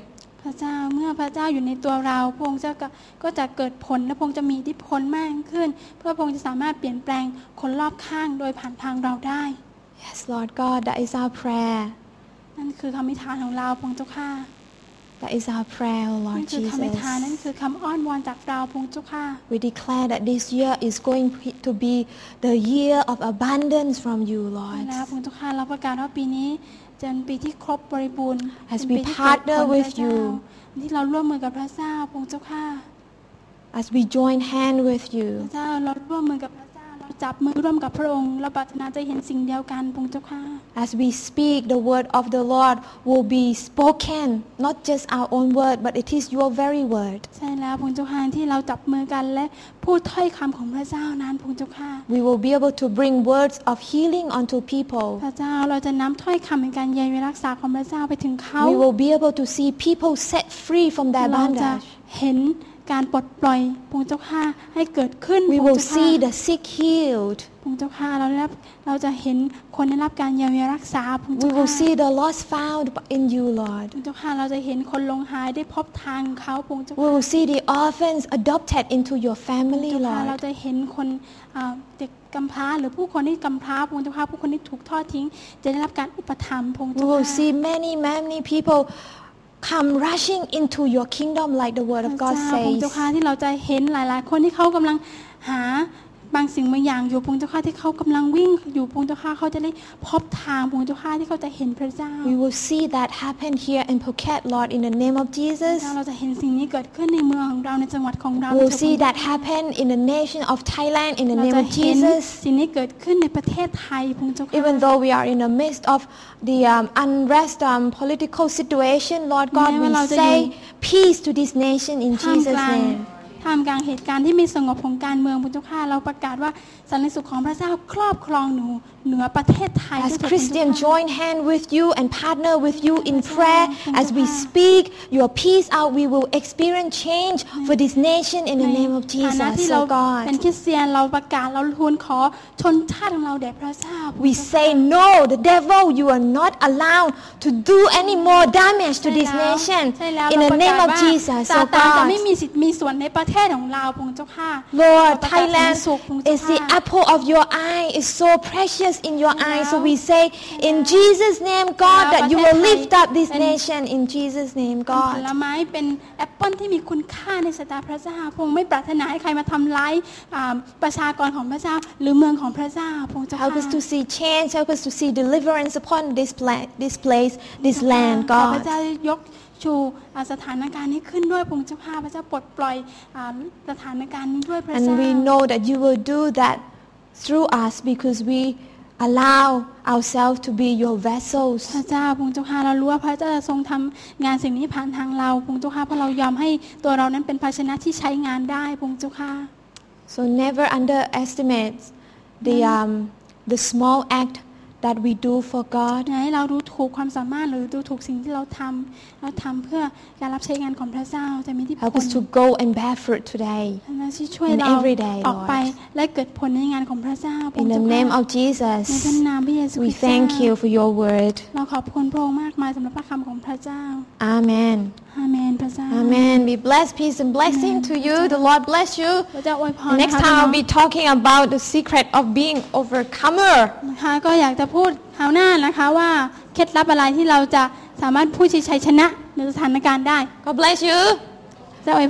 พระเจ้าเมื่อพระเจ้าอยู่ในตัวเราพระองค์เจ้าก็ก็จะเกิดผลและพระองค์จะมีอิทธิพลมากขึ้น เพื่อพระองค์จะสามารถเปลี่ยนแปลงคนรอบข้างโดยผ่านทางเราได้ Yes, Lord God, that is our prayer. นั่นคือคำอธิษฐานของเราพระองค์เจ้าค่ะ That is our prayer, oh นั่น Lord คือคำอธิษฐานนั่น Jesus. คือคำอ้อนวอนจากเราพระองค์เจ้าค่ะ We declare that this year is going to be the year of abundance from you, ใช่ Lord. แล้วพระองค์เจ้าค่ะเราประกาศว่าปีนี้ จะเป็นปีที่ครบบริบูรณ์ As เป็น we ปีที่เกิดผล partner พระ with เจ้า you ที่เราร่วมมือกับพระเจ้าพระองค์เจ้าค่ะ As we join hand with พ you, ระเจ้าเราร่วมมือกับพระเจ้าเราจับมือร่วมกับพระองค์เราปรารถนาจะเห็นสิ่งเดียวกันพระองค์เจ้าค่ะ as we speak, the word of the Lord will be spoken, not just our own word, but it is your very word. ใช่แล้วพระองค์เจ้าค่ะที่เราจับมือกันและพูดถ้อยคำของพระเจ้านั้นพระองค์เจ้าค่ะ We will be able to bring words of healing unto people. พระเจ้าเราจะนำถ้อยคำในการเยียวยารักษาของพระเจ้าไปถึงเขา We will be able to see people set free from their เราจะ bondage. เห็น การปลดปล่อยพระองค์เจ้าค่ะให้เกิดขึ้น We พระอง will ค์เจ้าค่ะ see the sick healed. พระองค์เจ้าค่ะเราได้รับเราจะเห็นคนได้รับการเยียวยารักษาพระองค์ We เจ้า will ค่ะ see the lost found in you, Lord. พระองค์เจ้าค่ะเราจะเห็นคนหลงหายได้พบทางเขาพระองค์เจ้า We ค่ะ will see the orphans adopted into your พระองค์ family, เจ้าค่ะเรา Lord. จะเห็นคนอ่าเด็กกำพร้าหรือผู้คนที่กำพร้าพระองค์เจ้าค่ะผู้คนที่ถูกทอดทิ้ง จะได้รับการอุปถัมภ์พระองค์ We เจ้า will ค่ะ see many, many people come rushing into your kingdom like the word พ of ระ God เจ้าพระองค์ says. เจ้าค่ะที่เราจะเห็นหลาย ๆ คนที่เขากำลังหา บางสิ่งบางอย่างอยู่พระองค์เจ้าค่ะที่เขากำลังวิ่งอยู่พระองค์เจ้าค่ะเขาจะได้พบทางพระองค์เจ้าค่ะที่เขาจะเห็นพระเจ้า We will see that happen here in Phuket, Lord, in the name of พระ Jesus. เจ้าเราจะเห็นสิ่งนี้เกิดขึ้นในเมืองของเราในจังหวัดของเรา We will เถิด see พระ that happen in the nation of Thailand in the เรา name จะ of เห็น Jesus. สิ่งนี้เกิดขึ้นในประเทศไทยพระองค์เจ้าค่ะ Even though we are in the midst of the um, unrest um, political situation, Lord God, Never we allow the say you- peace to this nation in ท่าม Jesus' กลาง name. ท่ามกลางเหตุการณ์ที่ไม่สงบของการเมืองพระเจ้าค่ะเราประกาศว่าสันติสุขของพระเจ้าครอบครองหนู เหนือประเทศไทย As ด้วยเถิด Christian พระเจ้าค่ะ join hand with you and partner with you in prayer as we speak your peace out we will experience change for this nation in the name of ในฐานะ Jesus ที่เรา oh เป็น God คริสเตียนเราประกาศเราทูลขอชนชาติของเราแด่พระเจ้า we say no the devil you are not allowed to do any more damage to this ใช่แล้ว nation ใช่แล้ว in เรา the ประกา name ศ of ว่า Jesus ซา oh ตานจะ God ไม่มีสิทธิ์มีส่วนในประเทศของเราพระเจ้าค่ะ Lord, เราประกาศสันติ Thailand สุขพระเจ้า is the ค่ะ apple of your eye. is so precious in your eye. So now- we say, in Jesus' name, God, now that you will ประเทศไทย lift up this เป็น nation. In Jesus' name, ผ God. ลไม้เป็นแอปเปิลที่มีคุณค่าในสายตาพระเจ้าพระองค์ไม่ปรารถนาให้ใครมาทำร้ายอ่าประชากรของพระเจ้า หรือเมืองของพระเจ้าพระองค์เจ้า Help us to ค่ะ see change. Help us to see deliverance upon this, pla- this place, this land, ขอพระ God. เจ้ายกชูอ่าสถานการณ์นี้ขึ้นด้วยพระองค์เจ้าค่ะพระเจ้าปลดปล่อยอ่าสถานการณ์นี้ด้วยพระเจ้า And we know that you will do that through us because we allow ourselves to be your พ vessels. ระเจ้าพระองค์เจ้าค่ะเรารู้ว่าพระเจ้าจะทรงทำงานสิ่งนี้ผ่านทางเราพระองค์เจ้าค่ะเพราะเรายอมให้ตัวเรานั้นเป็นภาชนะที่ใช้งานได้พระองค์เจ้าค่ะ So never underestimate the, um, the small act that we do for God. อย่าให้เราดูถูกความสามารถหรือดูถูกสิ่งที่เราทำเราทำเพื่อการรับใช้งานของพระเจ้าจะมีที่ผ Help ล us to go and bear fruit today. นะที่ช่วย in เรา every day, ออกไป Lord. และเกิดผลในงานของพระเจ้าพระอ In งค์ the เจ้า name ค่ะ of ในพระ Jesus, นามพระเยซูค we ริสต์ thank เจ้า you for your word. เราขอบคุณพระองค์มากมายสำหรับพระคำของพระเจ้า Amen. อาเมนพระเจ้า Amen. Be blessed, peace and blessing to you. The Lord bless you. พระเจ้าอวยพร The next นะคะ time พี่น้อ I'll ง be talking about the secret of being overcomer. นะคะก็อยากจะพูดคราวหน้านะคะว่าเคล็ดลับอะไรที่เราจะสามารถพูดชัยชนะในสถานการณ์ได้ God bless you. จะอวยพร